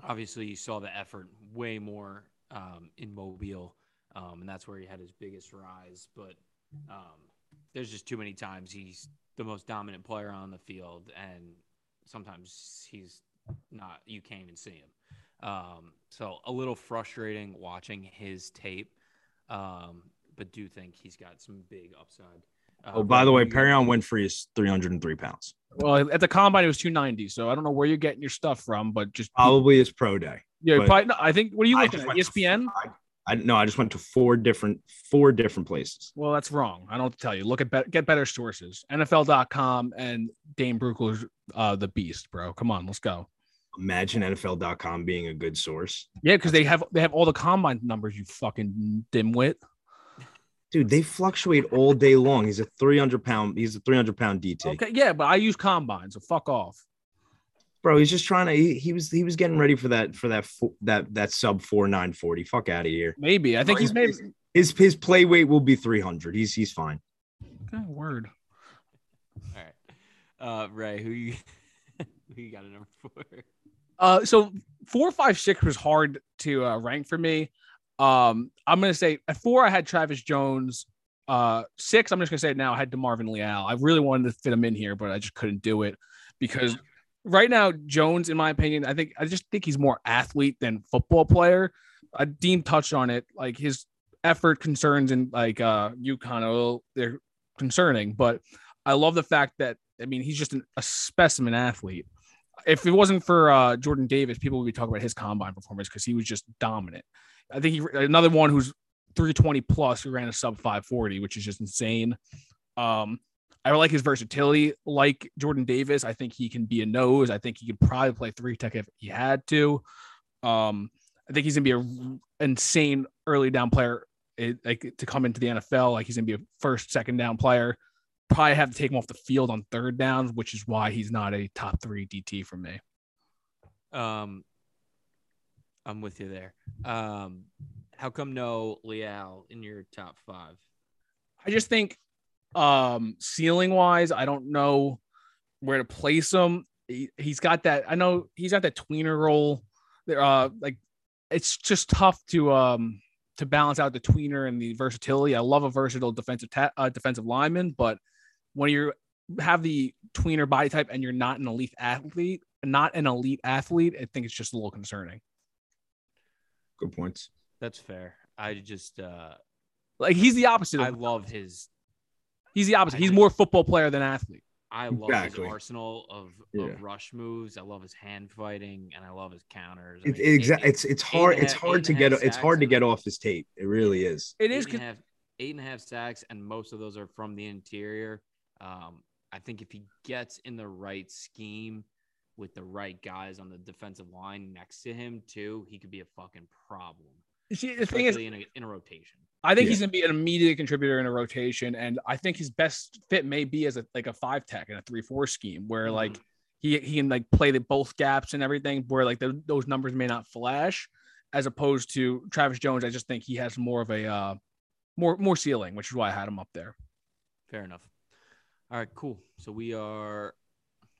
obviously, you saw the effort way more um, in Mobile, um, and that's where he had his biggest rise. But um, there's just too many times he's the most dominant player on the field, and sometimes he's not. You can't even see him. Um, so a little frustrating watching his tape, um, but do think he's got some big upside. Uh, oh, by the way, Perrion Winfrey is 303 pounds. Well, at the combine, it was 290. So I don't know where you're getting your stuff from, but just probably his pro day. Yeah, probably, no, I think. What are you looking at? ESPN. I no, I just went to four different four different places. Well, that's wrong. I don't tell you. Look at be- get better sources. NFL.com and Dane Brugler's uh, the Beast, bro. Come on, let's go. Imagine NFL.com being a good source. Yeah, because they have they have all the combine numbers. You fucking dimwit. Dude, they fluctuate all day long. He's a 300 pound. He's a 300 pound DT. Okay, yeah, but I use combine, so fuck off bro. He's just trying to. He, he, was he was getting ready for that for that that that sub four nine forty. Fuck out of here. Maybe I think bro, he's maybe his his play weight will be three hundred. He's he's fine. Okay, word. All right, uh, Ray, who you who you got a number four? Uh, so four, five, six was hard to uh, rank for me. Um, I'm gonna say at four I had Travis Jones. Uh, six I'm just gonna say it now. I had Demarvin Leal. I really wanted to fit him in here, but I just couldn't do it because right now Jones, in my opinion, I think I just think he's more athlete than football player. Uh, Dean touched on it, like his effort concerns and like uh UConn, they're concerning, but I love the fact that I mean he's just an, a specimen athlete. If it wasn't for uh, Jordan Davis, people would be talking about his combine performance because he was just dominant. I think he another one who's 320 plus who ran a sub 540, which is just insane. Um, I like his versatility, like Jordan Davis. I think he can be a nose. I think he could probably play three tech if he had to. Um, I think he's gonna be an insane early down player, it, like to come into the NFL. Like he's gonna be a first, second down player. Probably have to take him off the field on third downs, which is why he's not a top three DT for me. Um, I'm with you there. Um, how come no Leal in your top five? I just think um ceiling wise, I don't know where to place him. He, has got that. I know he's got that tweener role. There, uh, like it's just tough to um to balance out the tweener and the versatility. I love a versatile defensive ta- uh, defensive lineman, but when you have the tweener body type and you're not an elite athlete, not an elite athlete, I think it's just a little concerning. Good points. That's fair. I just uh like he's the opposite. I love his. He's the opposite. He's more football player than athlete. I love exactly. his arsenal of, yeah. of rush moves. I love his hand fighting, and I love his counters. It's exactly. It's it's hard. It's hard to get. It's hard to get off his tape. It really is. It is. Eight and, half, eight and a half sacks, and most of those are from the interior. Um, I think if he gets in the right scheme with the right guys on the defensive line next to him too, he could be a fucking problem. See, the thing is, in a, in a rotation. I think yeah. he's gonna be an immediate contributor in a rotation, and I think his best fit may be as a like a five tech in a three four scheme where mm-hmm. like he he can like play the both gaps and everything, where like the, those numbers may not flash, as opposed to Travis Jones. I just think he has more of a uh, more more ceiling, which is why I had him up there. Fair enough. All right, cool. So we are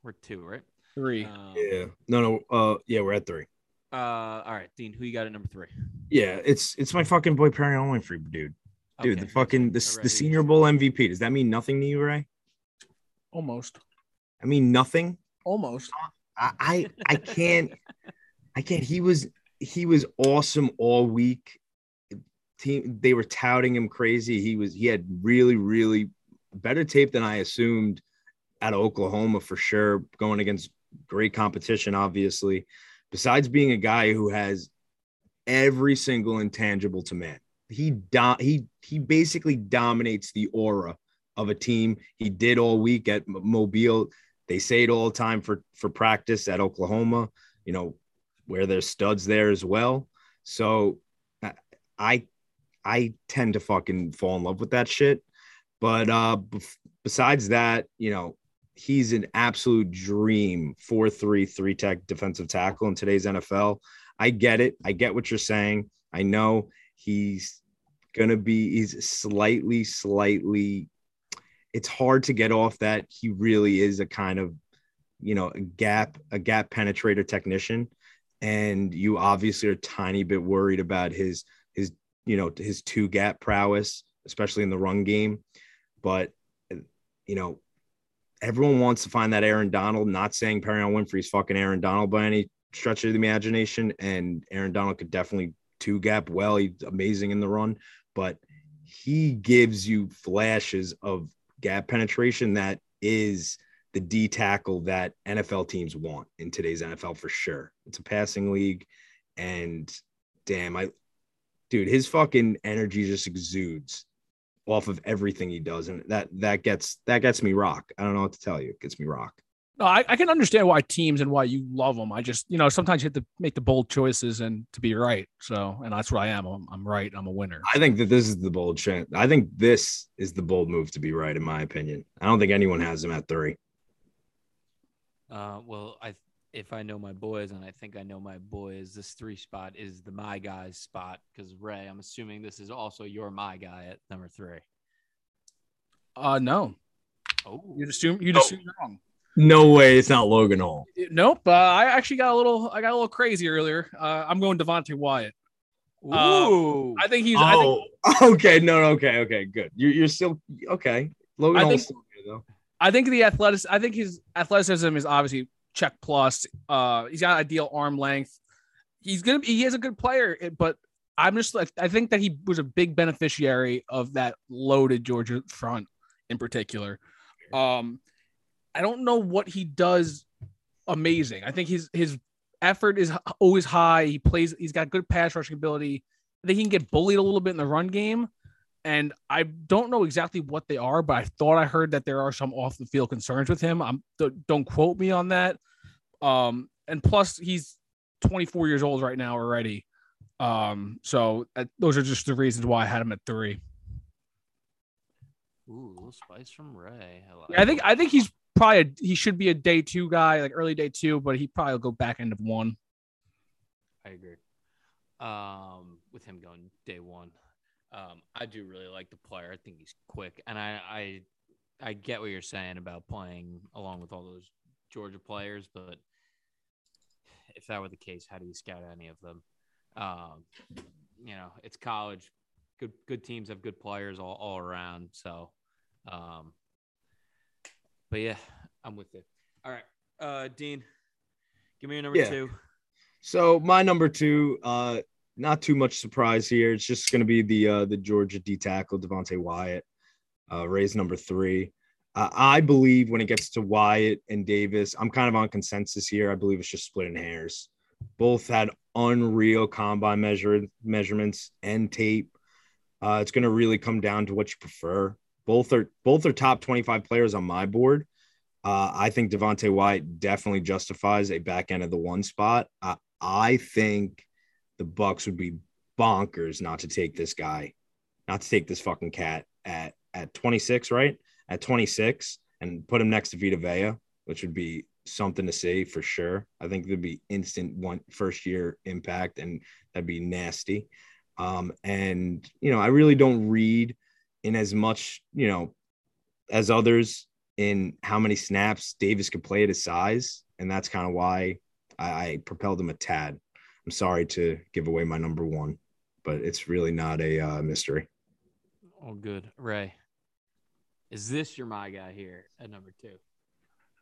we're two, right? Three. Um, yeah. No, no. Uh, yeah, we're at three. Uh, all right, Dean. Who you got at number three? Yeah, it's it's my fucking boy Perrion Winfrey, dude. Dude, okay. the fucking the, the Senior Bowl MVP. Does that mean nothing to you, Ray? Almost. I mean nothing. Almost. I I, I can't. I can't. He was he was awesome all week. Team, they were touting him crazy. He was he had really really better tape than I assumed out of Oklahoma for sure. Going against great competition, obviously besides being a guy who has every single intangible to man, he do- he he basically dominates the aura of a team. He did all week at Mobile. They say it all the time for for practice at Oklahoma. You know where there's studs there as well. So I I tend to fucking fall in love with that shit. But uh, besides that, you know, he's an absolute dream 4-3 3 tech defensive tackle in today's NFL. I get it. I get what you're saying. I know he's gonna be he's slightly, slightly it's hard to get off that he really is a kind of you know a gap, a gap penetrator technician. And you obviously are a tiny bit worried about his his you know his two gap prowess, especially in the run game. But you know, everyone wants to find that Aaron Donald. Not saying Perrion Winfrey's fucking Aaron Donald by any stretch of the imagination, and Aaron Donald could definitely two gap well. He's amazing in the run, but he gives you flashes of gap penetration that is the D tackle that NFL teams want in today's NFL for sure. It's a passing league, and damn, I, dude, his fucking energy just exudes off of everything he does, and that that gets that gets me rock. I don't know what to tell you. It gets me rock. No, I, I can understand why teams and why you love them. I just, you know, sometimes you have to make the bold choices and to be right. So, and that's what I am. I'm, I'm right. I'm a winner. I think that this is the bold chance. I think this is the bold move to be right, in my opinion. I don't think anyone has him at three. Uh, well, I if I know my boys, and I think I know my boys, this three spot is the my guys spot because Ray, I'm assuming this is also your my guy at number three. Uh, no. Oh, you'd assume you'd oh. assume wrong. No way, it's not Logan Hall. Nope. Uh, I actually got a little. I got a little crazy earlier. Uh, I'm going Devonte Wyatt. Ooh. I think he's. I think, Oh, okay. No, no, okay, okay, good. You're, you're still okay. Logan I Hall's think- still here, though. I think the athletic. I think his athleticism is obviously check plus. Uh, he's got ideal arm length. He's gonna. Be, he is a good player, but I'm just like I think that he was a big beneficiary of that loaded Georgia front in particular. Um, I don't know what he does amazing. I think his his effort is always high. He plays. He's got good pass rushing ability. I think he can get bullied a little bit in the run game. And I don't know exactly what they are, but I thought I heard that there are some off the field concerns with him. I'm don't- don't quote me on that. Um, and plus he's 24 years old right now already. Um, so uh, those are just the reasons why I had him at three. Ooh, a little spice from Ray. I, like I think. I think he's probably a, he should be a day two guy, like early day two, but he probably will go back end of one. I agree. Um, with him going day one, um, I do really like the player. I think he's quick, and I, I, I get what you're saying about playing along with all those Georgia players, but if that were the case, how do you scout any of them? Um, you know, it's college. Good, good teams have good players all, all around. So, um, but yeah, I'm with it. All right, uh, Dean, give me your number Yeah. two. So my number two, uh, not too much surprise here. It's just going to be the uh, the Georgia D tackle Devonte Wyatt, uh, Ray's number three. Uh, I believe when it gets to Wyatt and Davis, I'm kind of on consensus here. I believe it's just splitting hairs. Both had unreal combine measure measurements and tape. Uh, it's going to really come down to what you prefer. Both are both are top 25 players on my board. Uh, I think Devonte Wyatt definitely justifies a back end of the one spot. Uh, I think the Bucs would be bonkers not to take this guy, not to take this fucking cat at at 26, right? At 26, and put him next to Vita Vea, which would be something to see for sure. I think there'd be instant one first year impact, and that'd be nasty. Um, and you know, I really don't read in as much, you know, as others in how many snaps Davis could play at his size, and that's kind of why I, I propelled him a tad. I'm sorry to give away my number one, but it's really not a uh, mystery. Oh, good. Ray, is this your my guy here at number two?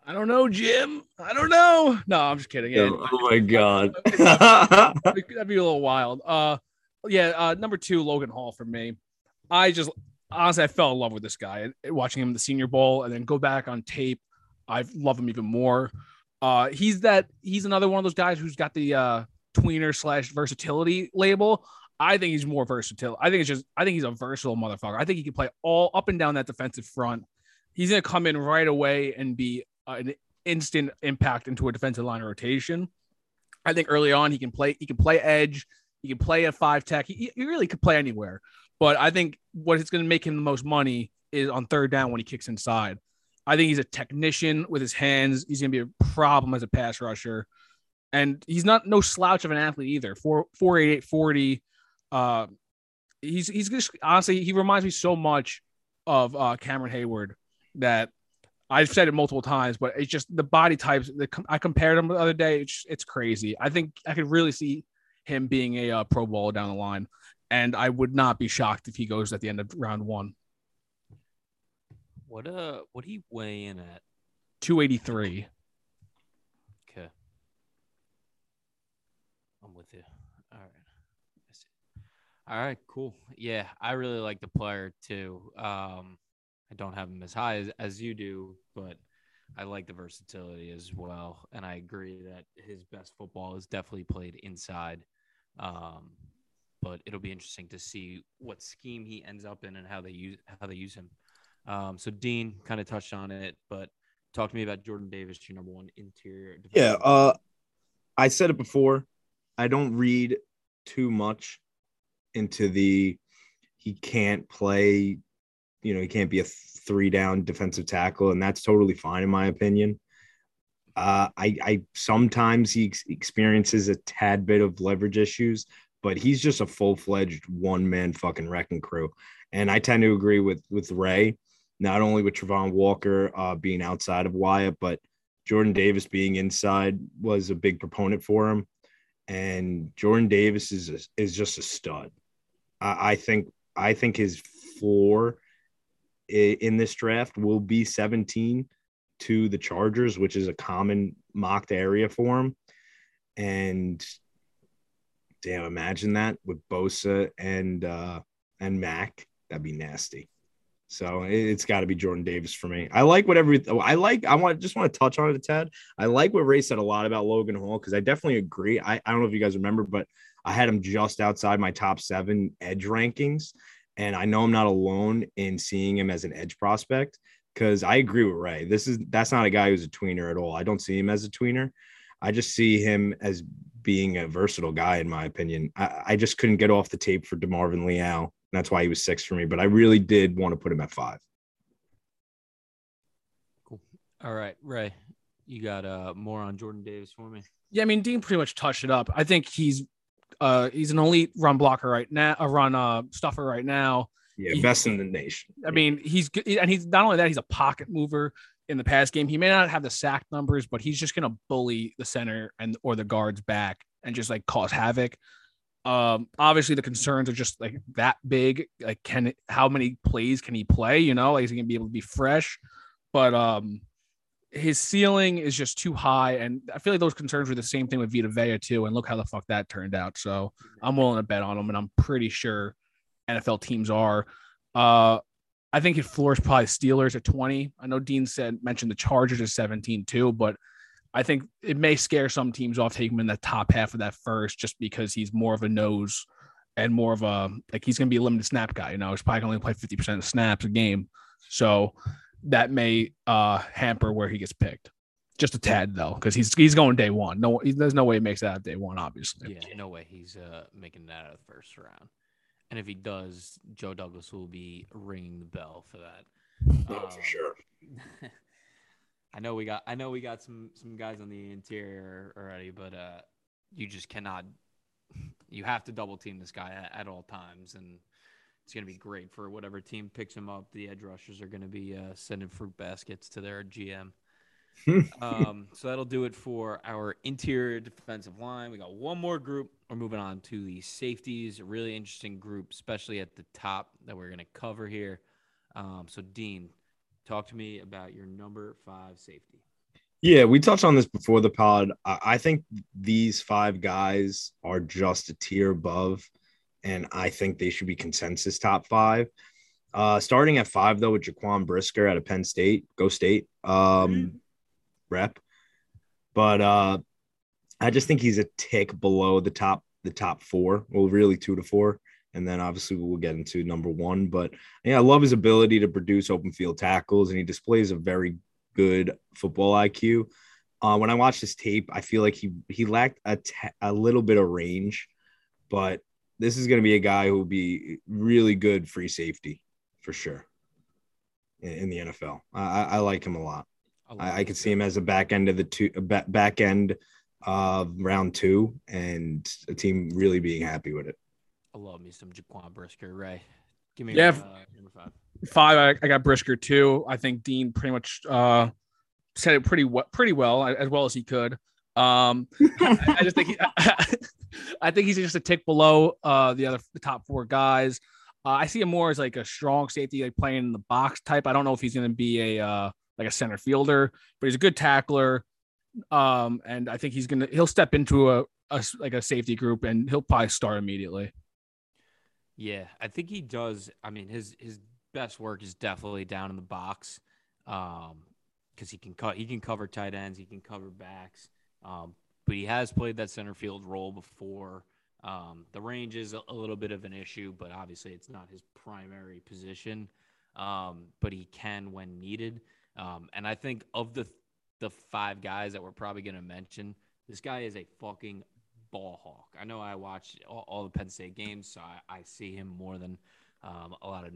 I don't know, Jim. I don't know. No, I'm just kidding. Yeah, oh my god! that'd be a little wild. Uh, yeah. Uh, number two, Logan Hall for me. I just honestly, I fell in love with this guy watching him in the Senior Bowl, and then go back on tape. I love him even more. Uh, he's that. He's another one of those guys who's got the uh, tweener slash versatility label. I think he's more versatile. I think it's just. I think he's a versatile motherfucker. I think he can play all up and down that defensive front. He's gonna come in right away and be uh, an instant impact into a defensive line rotation. I think early on he can play. He can play edge. He can play a five tech. He, he really could play anywhere. But I think what is going to make him the most money is on third down when he kicks inside. I think he's a technician with his hands. He's going to be a problem as a pass rusher, and he's not no slouch of an athlete either. Four four eight eight forty. Uh, he's he's just honestly he reminds me so much of uh, Cameron Heyward that I've said it multiple times, but it's just the body types. The, I compared him the other day. It's, it's crazy. I think I could really see him being a uh, Pro Bowler down the line, and I would not be shocked if he goes at the end of round one. What uh, what he weigh in at? Two eighty three. Okay, I'm with you. All right, I see. All right, cool. Yeah, I really like the player too. Um, I don't have him as high as, as you do, but I like the versatility as well. And I agree that his best football is definitely played inside. Um, but it'll be interesting to see what scheme he ends up in and how they use how they use him. Um, so Dean kind of touched on it, but talk to me about Jordan Davis, your number one interior. Yeah, uh, I said it before. I don't read too much into the he can't play. You know, he can't be a three down defensive tackle, and that's totally fine in my opinion. Uh, I, I sometimes he ex- experiences a tad bit of leverage issues, but he's just a full fledged one man fucking wrecking crew. And I tend to agree with with Ray, not only with Travon Walker uh, being outside of Wyatt, but Jordan Davis being inside was a big proponent for him, and Jordan Davis is a, is just a stud. I, I think I think his floor in this draft will be 17 to the Chargers, which is a common mocked area for him. And damn, imagine that with Bosa and uh and Mack. That'd be nasty. So it's got to be Jordan Davis for me. I like whatever I like. I want just want to touch on it a tad. I like what Ray said a lot about Logan Hall because I definitely agree. I, I don't know if you guys remember, but I had him just outside my top seven edge rankings. And I know I'm not alone in seeing him as an edge prospect because I agree with Ray. This is that's not a guy who's a tweener at all. I don't see him as a tweener. I just see him as being a versatile guy, in my opinion. I, I just couldn't get off the tape for DeMarvin Leal that's why he was six for me. But I really did want to put him at five. Cool. All right, Ray, you got uh more on Jordan Davis for me? Yeah, I mean Dean pretty much touched it up. I think he's uh he's an elite run blocker right now, a run uh stuffer right now. Yeah, he, best in the nation. I mean, he's good, and he's not only that, he's a pocket mover in the past game. He may not have the sack numbers, but he's just gonna bully the center and or the guards back and just like cause havoc. Um, obviously the concerns are just like that big. Like, can how many plays can he play? You know, like is he gonna be able to be fresh? But um, his ceiling is just too high, and I feel like those concerns were the same thing with Vita Vea too. And look how the fuck that turned out. So I'm willing to bet on him, and I'm pretty sure NFL teams are. Uh, I think his floor is probably Steelers at 20. I know Dean said mentioned the Chargers at 17 too, but I think it may scare some teams off taking him in the top half of that first, just because he's more of a nose and more of a like he's going to be a limited snap guy. You know, he's probably going to only play fifty percent of snaps a game, so that may uh, hamper where he gets picked. Just a tad though, because he's he's going day one. No, there's no way he makes that day one. Obviously, yeah, no way he's uh, making that out of the first round. And if he does, Joe Douglas will be ringing the bell for that. Oh, um, for sure. I know we got I know we got some some guys on the interior already, but uh, you just cannot. You have to double team this guy at, at all times, and it's going to be great for whatever team picks him up. The edge rushers are going to be uh, sending fruit baskets to their GM. um, so that'll do it for our interior defensive line. We got one more group. We're moving on to the safeties. A really interesting group, especially at the top that we're going to cover here. Um, so, Dean, Talk to me about your number five safety. Yeah, we touched on this before the pod. I think these five guys are just a tier above, and I think they should be consensus top five. Uh, starting at five though with Jaquan Brisker out of Penn State, go State, um, mm-hmm. rep. But uh, I just think he's a tick below the top the top four. Well, really two to four and then obviously we'll get into number one. But yeah, I love his ability to produce open field tackles, and he displays a very good football IQ. Uh, when I watched his tape, I feel like he he lacked a, a little bit of range, but this is going to be a guy who will be really good free safety for sure in, in the NFL. I, I, like him a lot. I, I could see him as a back end of the two back end of round two, and a team really being happy with it. I love me some Jaquan Brisker. Ray, give me yeah, uh, number five. Five. I, I, got Brisker too. I think Dean pretty much uh, said it pretty well, pretty well as well as he could. Um, I, I, just think he, I think he's just a tick below uh, the other the top four guys. Uh, I see him more as like a strong safety, like playing in the box type. I don't know if he's going to be a uh, like a center fielder, but he's a good tackler. Um, and I think he's gonna he'll step into a, a like a safety group and he'll probably start immediately. Yeah, I think he does. I mean, his his best work is definitely down in the box, um, because he can cut, he can cover tight ends, he can cover backs, um, but he has played that center field role before. Um, the range is a, a little bit of an issue, but obviously it's not his primary position. Um, but he can when needed. Um, and I think of the the five guys that we're probably going to mention, this guy is a fucking ball hawk. I know I watch all, all the Penn State games, so I, I see him more than um, a lot of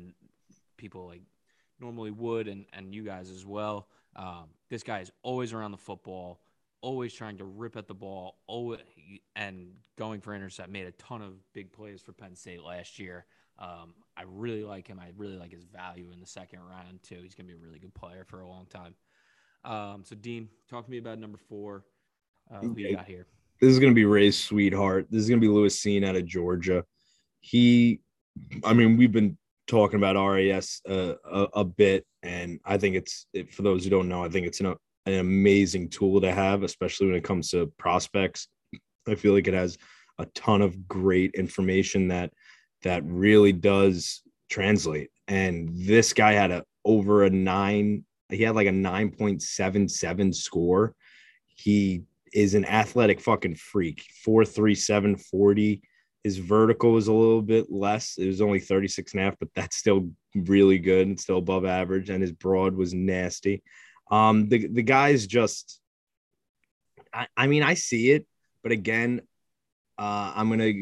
people like normally would, and, and you guys as well. Um, this guy is always around the football, always trying to rip at the ball, always, and going for intercept. Made a ton of big plays for Penn State last year. Um, I really like him. I really like his value in the second round too. He's gonna be a really good player for a long time. Um, so Dean, talk to me about number four. Uh, who you got here? This is going to be Ray's sweetheart. This is going to be Lewis Cine out of Georgia. He, I mean, we've been talking about RAS uh, a, a bit, and I think it's it, for those who don't know, I think it's an, an amazing tool to have, especially when it comes to prospects. I feel like it has a ton of great information that that really does translate. And this guy had a over a nine. He had like a nine point seven seven score. He is an athletic fucking freak. Four three seven forty. His vertical was a little bit less. It was only 36 and a half, but that's still really good and still above average. And his broad was nasty. Um, the the guy's just I, I mean, I see it, but again, uh, I'm gonna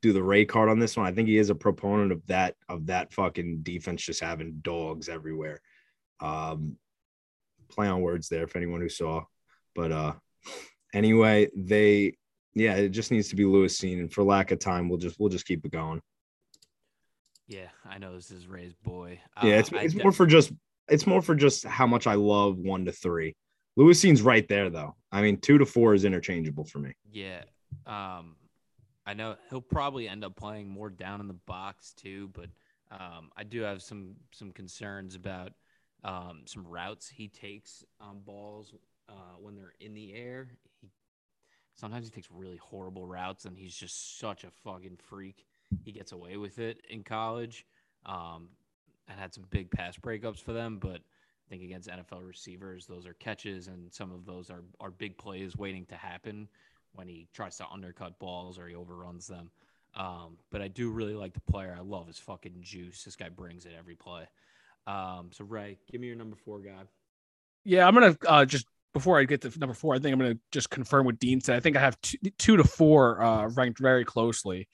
do the Ray card on this one. I think he is a proponent of that of that fucking defense just having dogs everywhere. Um, play on words there if anyone who saw, but uh, anyway, they yeah, it just needs to be Lewis Cine, and for lack of time, we'll just we'll just keep it going. Yeah, I know this is Ray's boy. Yeah, Uh, it's it's more for just it's more for just how much I love one to three. Lewis Cine's right there though. I mean, two to four is interchangeable for me. Yeah. Um, I know he'll probably end up playing more down in the box too, but um, I do have some some concerns about um, some routes he takes on balls uh, when they're in the air. Sometimes he takes really horrible routes, and he's just such a fucking freak. He gets away with it in college. Um, and had some big pass breakups for them, but I think against NFL receivers, those are catches, and some of those are are big plays waiting to happen when he tries to undercut balls or he overruns them. Um, but I do really like the player. I love his fucking juice. This guy brings it every play. Um, so Ray, give me your number four guy. Yeah, I'm gonna uh, just before I get to number four, I think I'm gonna just confirm what Dean said. I think I have two, two to four uh, ranked very closely,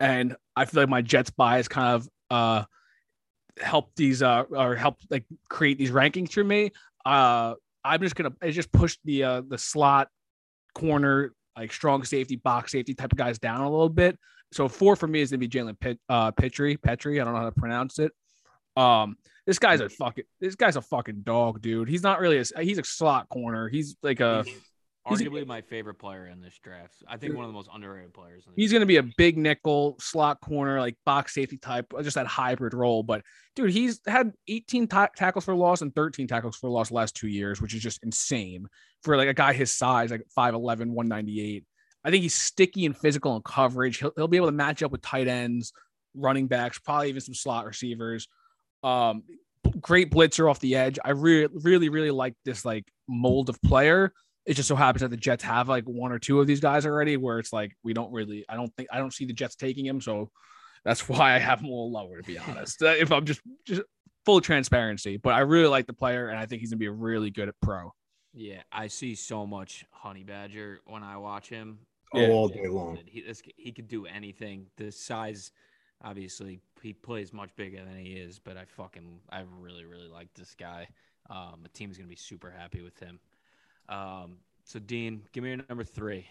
and I feel like my Jets bias kind of uh, help these uh, or help like create these rankings for me. Uh, I'm just gonna just push the uh, the slot corner like strong safety box safety type of guys down a little bit. So four for me is gonna be Jalen Pit, uh, Pitre. Pitre, I don't know how to pronounce it. Um, this guy's a fucking this guy's a fucking dog, dude. He's not really a he's a slot corner. He's like a He's he's a- arguably my favorite player in this draft. I think one of the most underrated players. He's gonna be a big nickel slot corner, like box safety type, just that hybrid role. But dude, he's had 18 ta- tackles for loss and 13 tackles for loss last two years, which is just insane for like a guy his size, like 5'11, 198. I think he's sticky and physical in coverage. He'll, he'll be able to match up with tight ends, running backs, probably even some slot receivers. Um, great blitzer off the edge. I really, really, really like this like mold of player. It just so happens that the Jets have like one or two of these guys already, where it's like we don't really. I don't think I don't see the Jets taking him, so that's why I have him a little lower. To be honest, Uh, if I'm just just full transparency, but I really like the player, and I think he's gonna be really good at pro. Yeah, I see so much Honey Badger when I watch him. Oh, all day long. He, this, he could do anything. The size, obviously, he plays much bigger than he is, but I fucking, I really, really like this guy. Um, the team's gonna be super happy with him. Um, so Dean, give me your number three.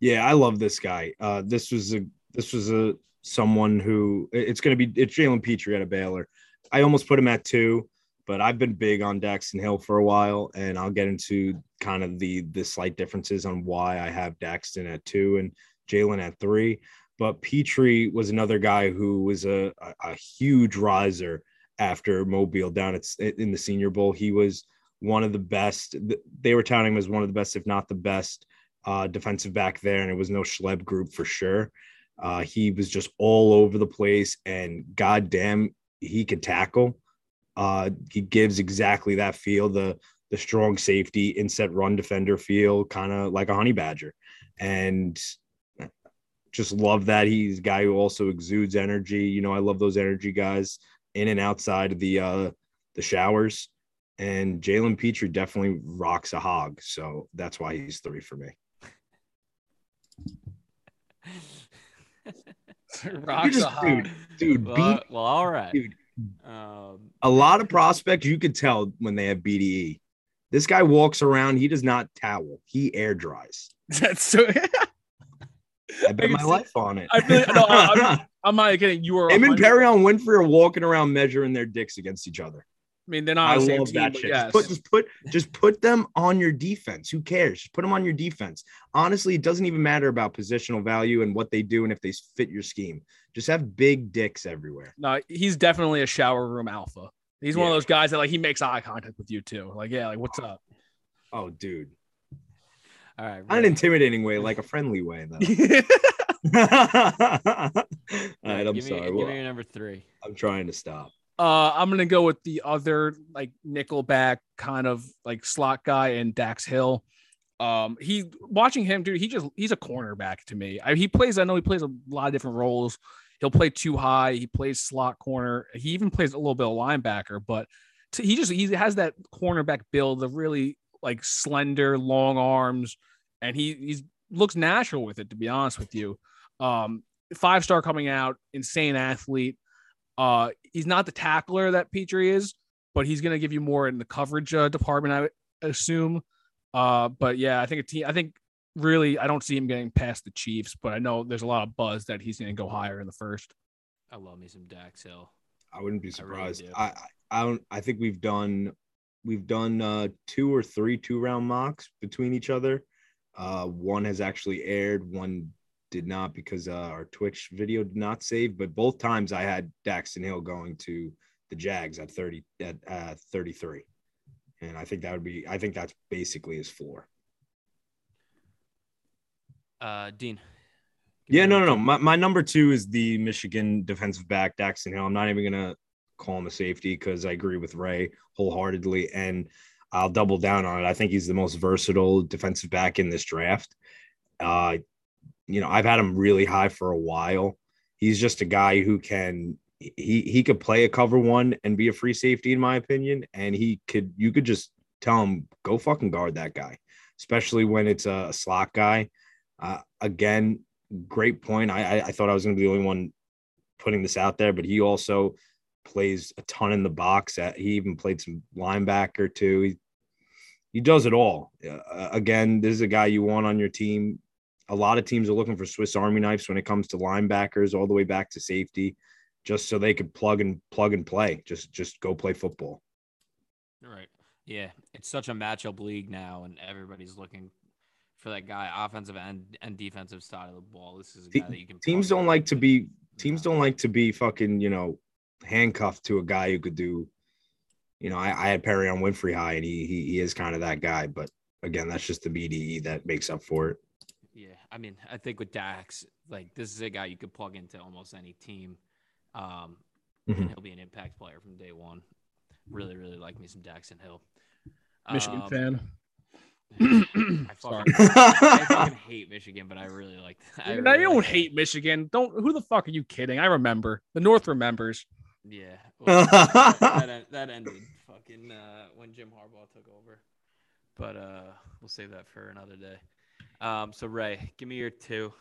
Yeah, I love this guy. Uh, this was a this was a someone who it's to be it's Jalen Pitre out of Baylor. I almost put him at two, but I've been big on Daxton Hill for a while, and I'll get into kind of the the slight differences on why I have Daxton at two and Jalen at three. But Pitre was another guy who was a, a, a huge riser after Mobile down at, in the Senior Bowl. He was one of the best. They were touting him as one of the best, if not the best, uh, defensive back there, and it was no schleb group for sure. Uh, he was just all over the place, and goddamn, he could tackle. Uh, he gives exactly that feel the the strong safety inset run defender feel, kind of like a honey badger, and just love that he's a guy who also exudes energy. You know, I love those energy guys in and outside of the uh, the showers. And Jalen Pitre definitely rocks a hog, so that's why he's three for me. Rocks just- a hog. dude, dude, Well, beat well, all right. dude. Um, a lot of prospects you could tell when they have BDE. This guy walks around, he does not towel, he air dries. That's so. I bet can my see- life on it. I feel like- no, I- I'm not kidding. You are Him and Perrion Winfrey are walking around measuring their dicks against each other. I mean, they're not I the love team, that shit. yes. Just put, just put, just put them on your defense. Who cares? Just put them on your defense. Honestly, it doesn't even matter about positional value and what they do and if they fit your scheme. Just have big dicks everywhere. no, he's definitely a shower room alpha. He's one of those guys that like he makes eye contact with you too. Like, yeah, like what's up? Oh, dude, All right. not an intimidating way, like a friendly way, though. All right, I'm give sorry. Me, Well, give me number three. I'm trying to stop. Uh, I'm gonna go with the other like nickelback kind of like slot guy and Dax Hill. Um, he watching him, dude. He just he's a cornerback to me. I, he plays. I know he plays a lot of different roles. He'll play two high. He plays slot corner. He even plays a little bit of linebacker. But to, he just he has that cornerback build, the really like slender, long arms, and he he's looks natural with it. To be honest with you, um, five star coming out, insane athlete. Uh, he's not the tackler that Pitre is, but he's going to give you more in the coverage uh, department, I would assume. Uh, but yeah, I think a team. I think really, I don't see him getting past the Chiefs, but I know there's a lot of buzz that he's going to go higher in the first. I love me some Dax Hill. I wouldn't be I really surprised. do. I, I, I don't. I think we've done, we've done uh, two or three two round mocks between each other. Uh, one has actually aired. One did not because uh, our Twitch video did not save. But both times I had Daxton Hill going to the Jags at thirty at uh, thirty three, and I think that would be. I think that's basically his floor. Uh, Dean. Yeah, no, no, no. My, my number two is the Michigan defensive back, Daxton Hill. I'm not even gonna call him a safety because I agree with Ray wholeheartedly, and I'll double down on it. I think he's the most versatile defensive back in this draft. Uh, you know, I've had him really high for a while. He's just a guy who can he he could play a cover one and be a free safety, in my opinion. And he could you could just tell him go fucking guard that guy, especially when it's a, slot guy. Uh, again, great point. I, I I thought I was going to be the only one putting this out there, but he also plays a ton in the box. He even played some linebacker too. He he does it all. Uh, again, this is a guy you want on your team. A lot of teams are looking for Swiss Army knives when it comes to linebackers, all the way back to safety, just so they could plug and plug and play. Just just go play football. Right. Yeah, it's such a matchup league now, and everybody's looking for that guy, offensive and and defensive side of the ball. This is a guy that you can. Teams don't like to be teams don't like to be fucking you know handcuffed to a guy who could do. You know, I, I had Perrion Winfrey high, and he he, he is kind of that guy. But again, that's just the BDE that makes up for it. Yeah, I mean, I think with Dax, like this is a guy you could plug into almost any team. Um, Mhm. and he'll be an impact player from day one. Really, really like me some Daxton Hill. Michigan Um, fan. I Sorry. fucking, I fucking hate Michigan, but I really like. I now really you don't like- hate Michigan. Don't. Who the fuck are you kidding? I remember. The North remembers. Yeah, well, that, en- that ended fucking uh, when Jim Harbaugh took over. But uh, we'll save that for another day. Um, so Ray, give me your two.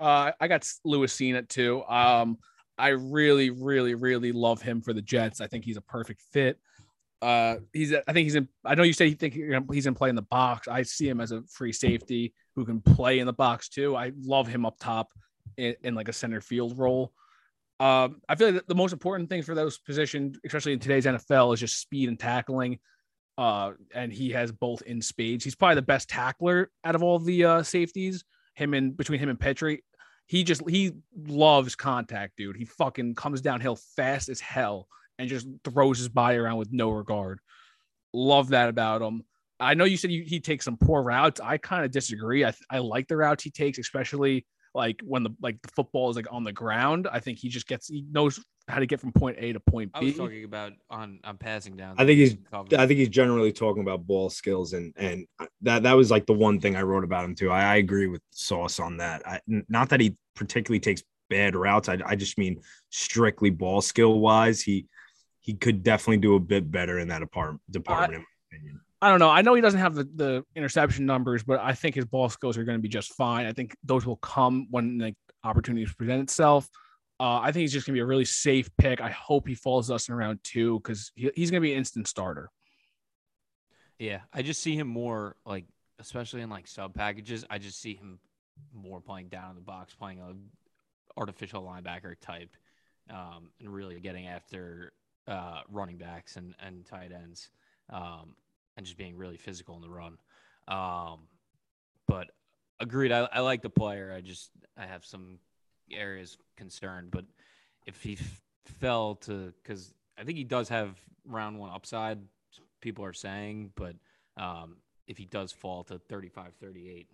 Uh, I got Lewis Cine at two. Um, I really, really, really love him for the Jets. I think he's a perfect fit. Uh, he's. I think he's in. I know you say you think he's in play in the box. I see him as a free safety who can play in the box too. I love him up top in, in like a center field role. Um, I feel like the most important thing for those positions, especially in today's NFL, is just speed and tackling. Uh, and he has both in spades. He's probably the best tackler out of all the uh, safeties. Him and between him and Pitre, he just he loves contact, dude. He fucking comes downhill fast as hell and just throws his body around with no regard. Love that about him. I know you said he takes some poor routes. I kind of disagree. I, I like the routes he takes, especially like when the like the football is like on the ground. I think he just gets he knows how to get from point A to point I B. was talking about on on passing down. I think he's- I think he's generally talking about ball skills, and and uh, that that was like the one thing I wrote about him too. I, I agree with Sauce on that. I, n- not that he particularly takes bad routes. I, I just mean strictly ball skill wise, he he could definitely do a bit better in that department. Department, in my opinion. I don't know. I know he doesn't have the, the interception numbers, but I think his ball skills are going to be just fine. I think those will come when the opportunities present itself. Uh, I think he's just going to be a really safe pick. I hope he falls us in round two because he, he's going to be an instant starter. Yeah, I just see him more like, especially in like sub packages. I just see him more playing down in the box, playing a artificial linebacker type, um, and really getting after uh, running backs and, and tight ends um, and just being really physical in the run. Um, but agreed, I, I like the player. I just I have some areas concerned, but if he f- fell to because I think he does have round one upside, people are saying, but um, if he does fall to 35 38,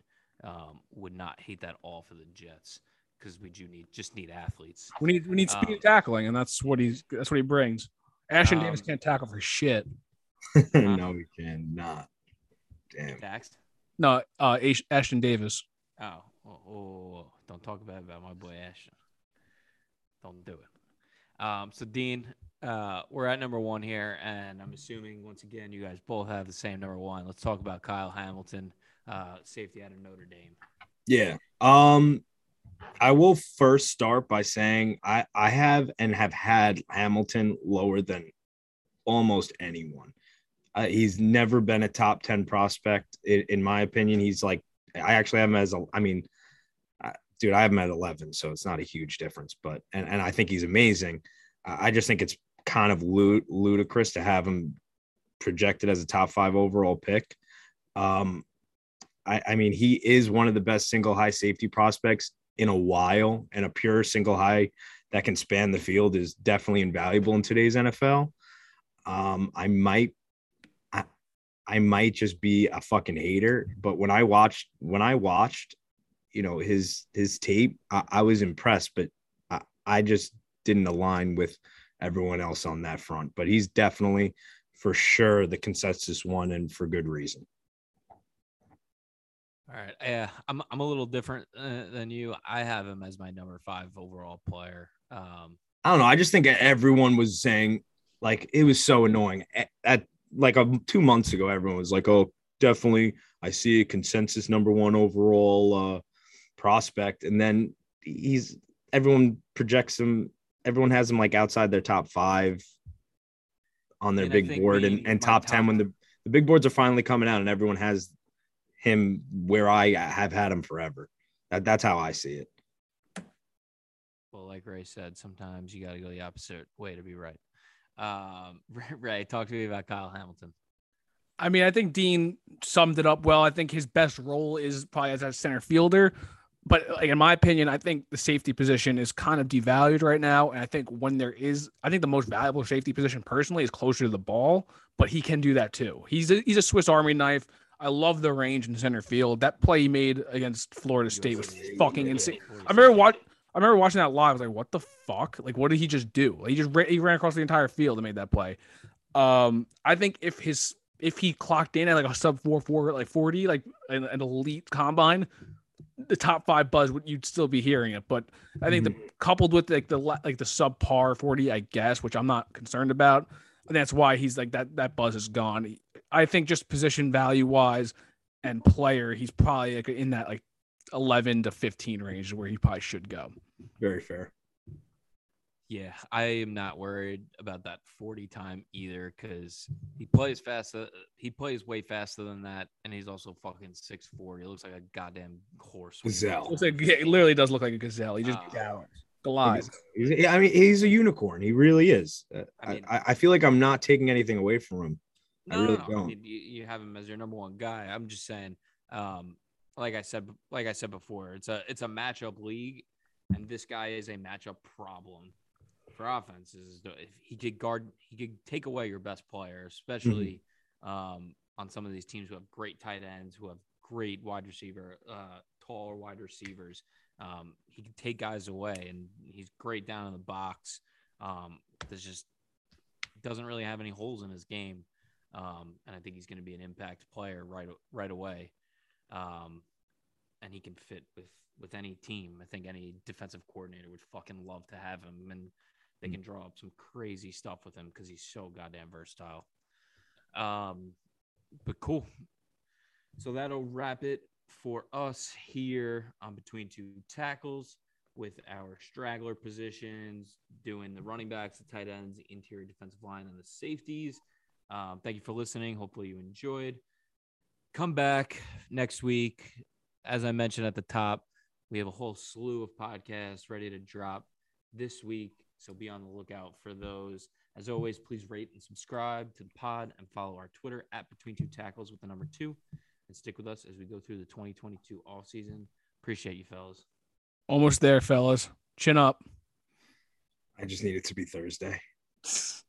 um, would not hate that all for the Jets because we do need just need athletes. We need we need speed Um, tackling, and that's what he's that's what he brings. Ashtyn Davis Um, can't tackle for shit. no, we cannot. Damn. Taxed? No, uh, Ashtyn Davis. Oh, oh, oh, oh, don't talk bad about my boy Ashtyn. Don't do it. Um, so Dean, uh, we're at number one here, and I'm assuming once again you guys both have the same number one. Let's talk about Kyle Hamilton, uh, safety out of Notre Dame. Yeah. Um, I will first start by saying I I have and have had Hamilton lower than almost anyone. Uh, he's never been a top ten prospect in, in my opinion. He's like I actually have him as a. I mean, uh, dude, I have him at eleven, so it's not a huge difference. But and and I think he's amazing. I I just think it's kind of lud- ludicrous to have him projected as a top five overall pick. Um, I, I mean, he is one of the best single high safety prospects in a while, and a pure single high that can span the field is definitely invaluable in today's NFL. Um, I might, I might just be a fucking hater, but when I watched, when I watched, you know, his his tape, I, I was impressed, but I, I just didn't align with everyone else on that front. But he's definitely, for sure, the consensus one, and for good reason. All right, yeah, I'm I'm a little different uh, than you. I have him as my number five overall player. Um, I don't know. I just think everyone was saying like it was so annoying. At, at like a, two months ago, everyone was like, "Oh, definitely, I see a consensus number one overall uh, prospect," and then he's everyone projects him. Everyone has him like outside their top five on their And big board and, and my top ten when the the big boards are finally coming out and everyone has him where I have had him forever. That, that's how I see it. well, like Ray said, sometimes you got to go the opposite way to be right. Um, Ray, talk to me about Kyle Hamilton. I mean, I think Dean summed it up well. I think his best role is probably as a center fielder. But like in my opinion, I think the safety position is kind of devalued right now. And I think when there is, I think the most valuable safety position personally is closer to the ball. But he can do that too. He's a, he's a Swiss Army knife. I love the range in center field. That play he made against Florida State was fucking insane. I remember what I remember watching that live. I was like, "What the fuck? Like, what did he just do? Like, he just ran, he ran across the entire field and made that play." Um, I think if his if he clocked in at like a sub four four like forty like an, an elite combine, the top five buzz would you'd still be hearing it. But I think the coupled with like the like the subpar forty, I guess, which I'm not concerned about. And that's why he's like that. That buzz is gone. I think just position value wise and player, he's probably like in that like 11 to 15 range where he probably should go. Very fair. Yeah, I am not worried about that 40 time either because he plays fast. uh, He plays way faster than that, and he's also fucking 6'4. He looks like a goddamn horse. when he Gazelle. Looks like it literally does look like a gazelle. He just Ah. gallons. Glides. He's- I mean, he's a unicorn. He really is. Uh, I I, mean- I, I feel like I'm not taking anything away from him. I No, really no, no. don't. mean, you, you have him as your number one guy. I'm just saying, um, like I said, like I said before, it's a it's a matchup league, and this guy is a matchup problem for offenses. If he could guard, he could take away your best player, especially um, on some of these teams who have great tight ends, who have great wide receiver, uh, taller wide receivers. Um, he can take guys away, and he's great down in the box. Um, there's just doesn't really have any holes in his game, um, and I think he's going to be an impact player right right away. Um, and he can fit with with any team. I think any defensive coordinator would fucking love to have him, and they can draw up some crazy stuff with him because he's so goddamn versatile. Um, but cool. So that'll wrap it for us here on between two tackles with our straggler positions, doing the running backs, the tight ends, the interior defensive line, and the safeties. Um, thank you for listening. Hopefully you enjoyed. Come back next week. As I mentioned at the top, we have a whole slew of podcasts ready to drop this week. So be on the lookout for those. As always, please rate and subscribe to the pod and follow our Twitter at Between Two Tackles with the number two, and stick with us as we go through the 2022 off season. Appreciate you, fellas. Almost there, fellas. Chin up. I just need it to be Thursday.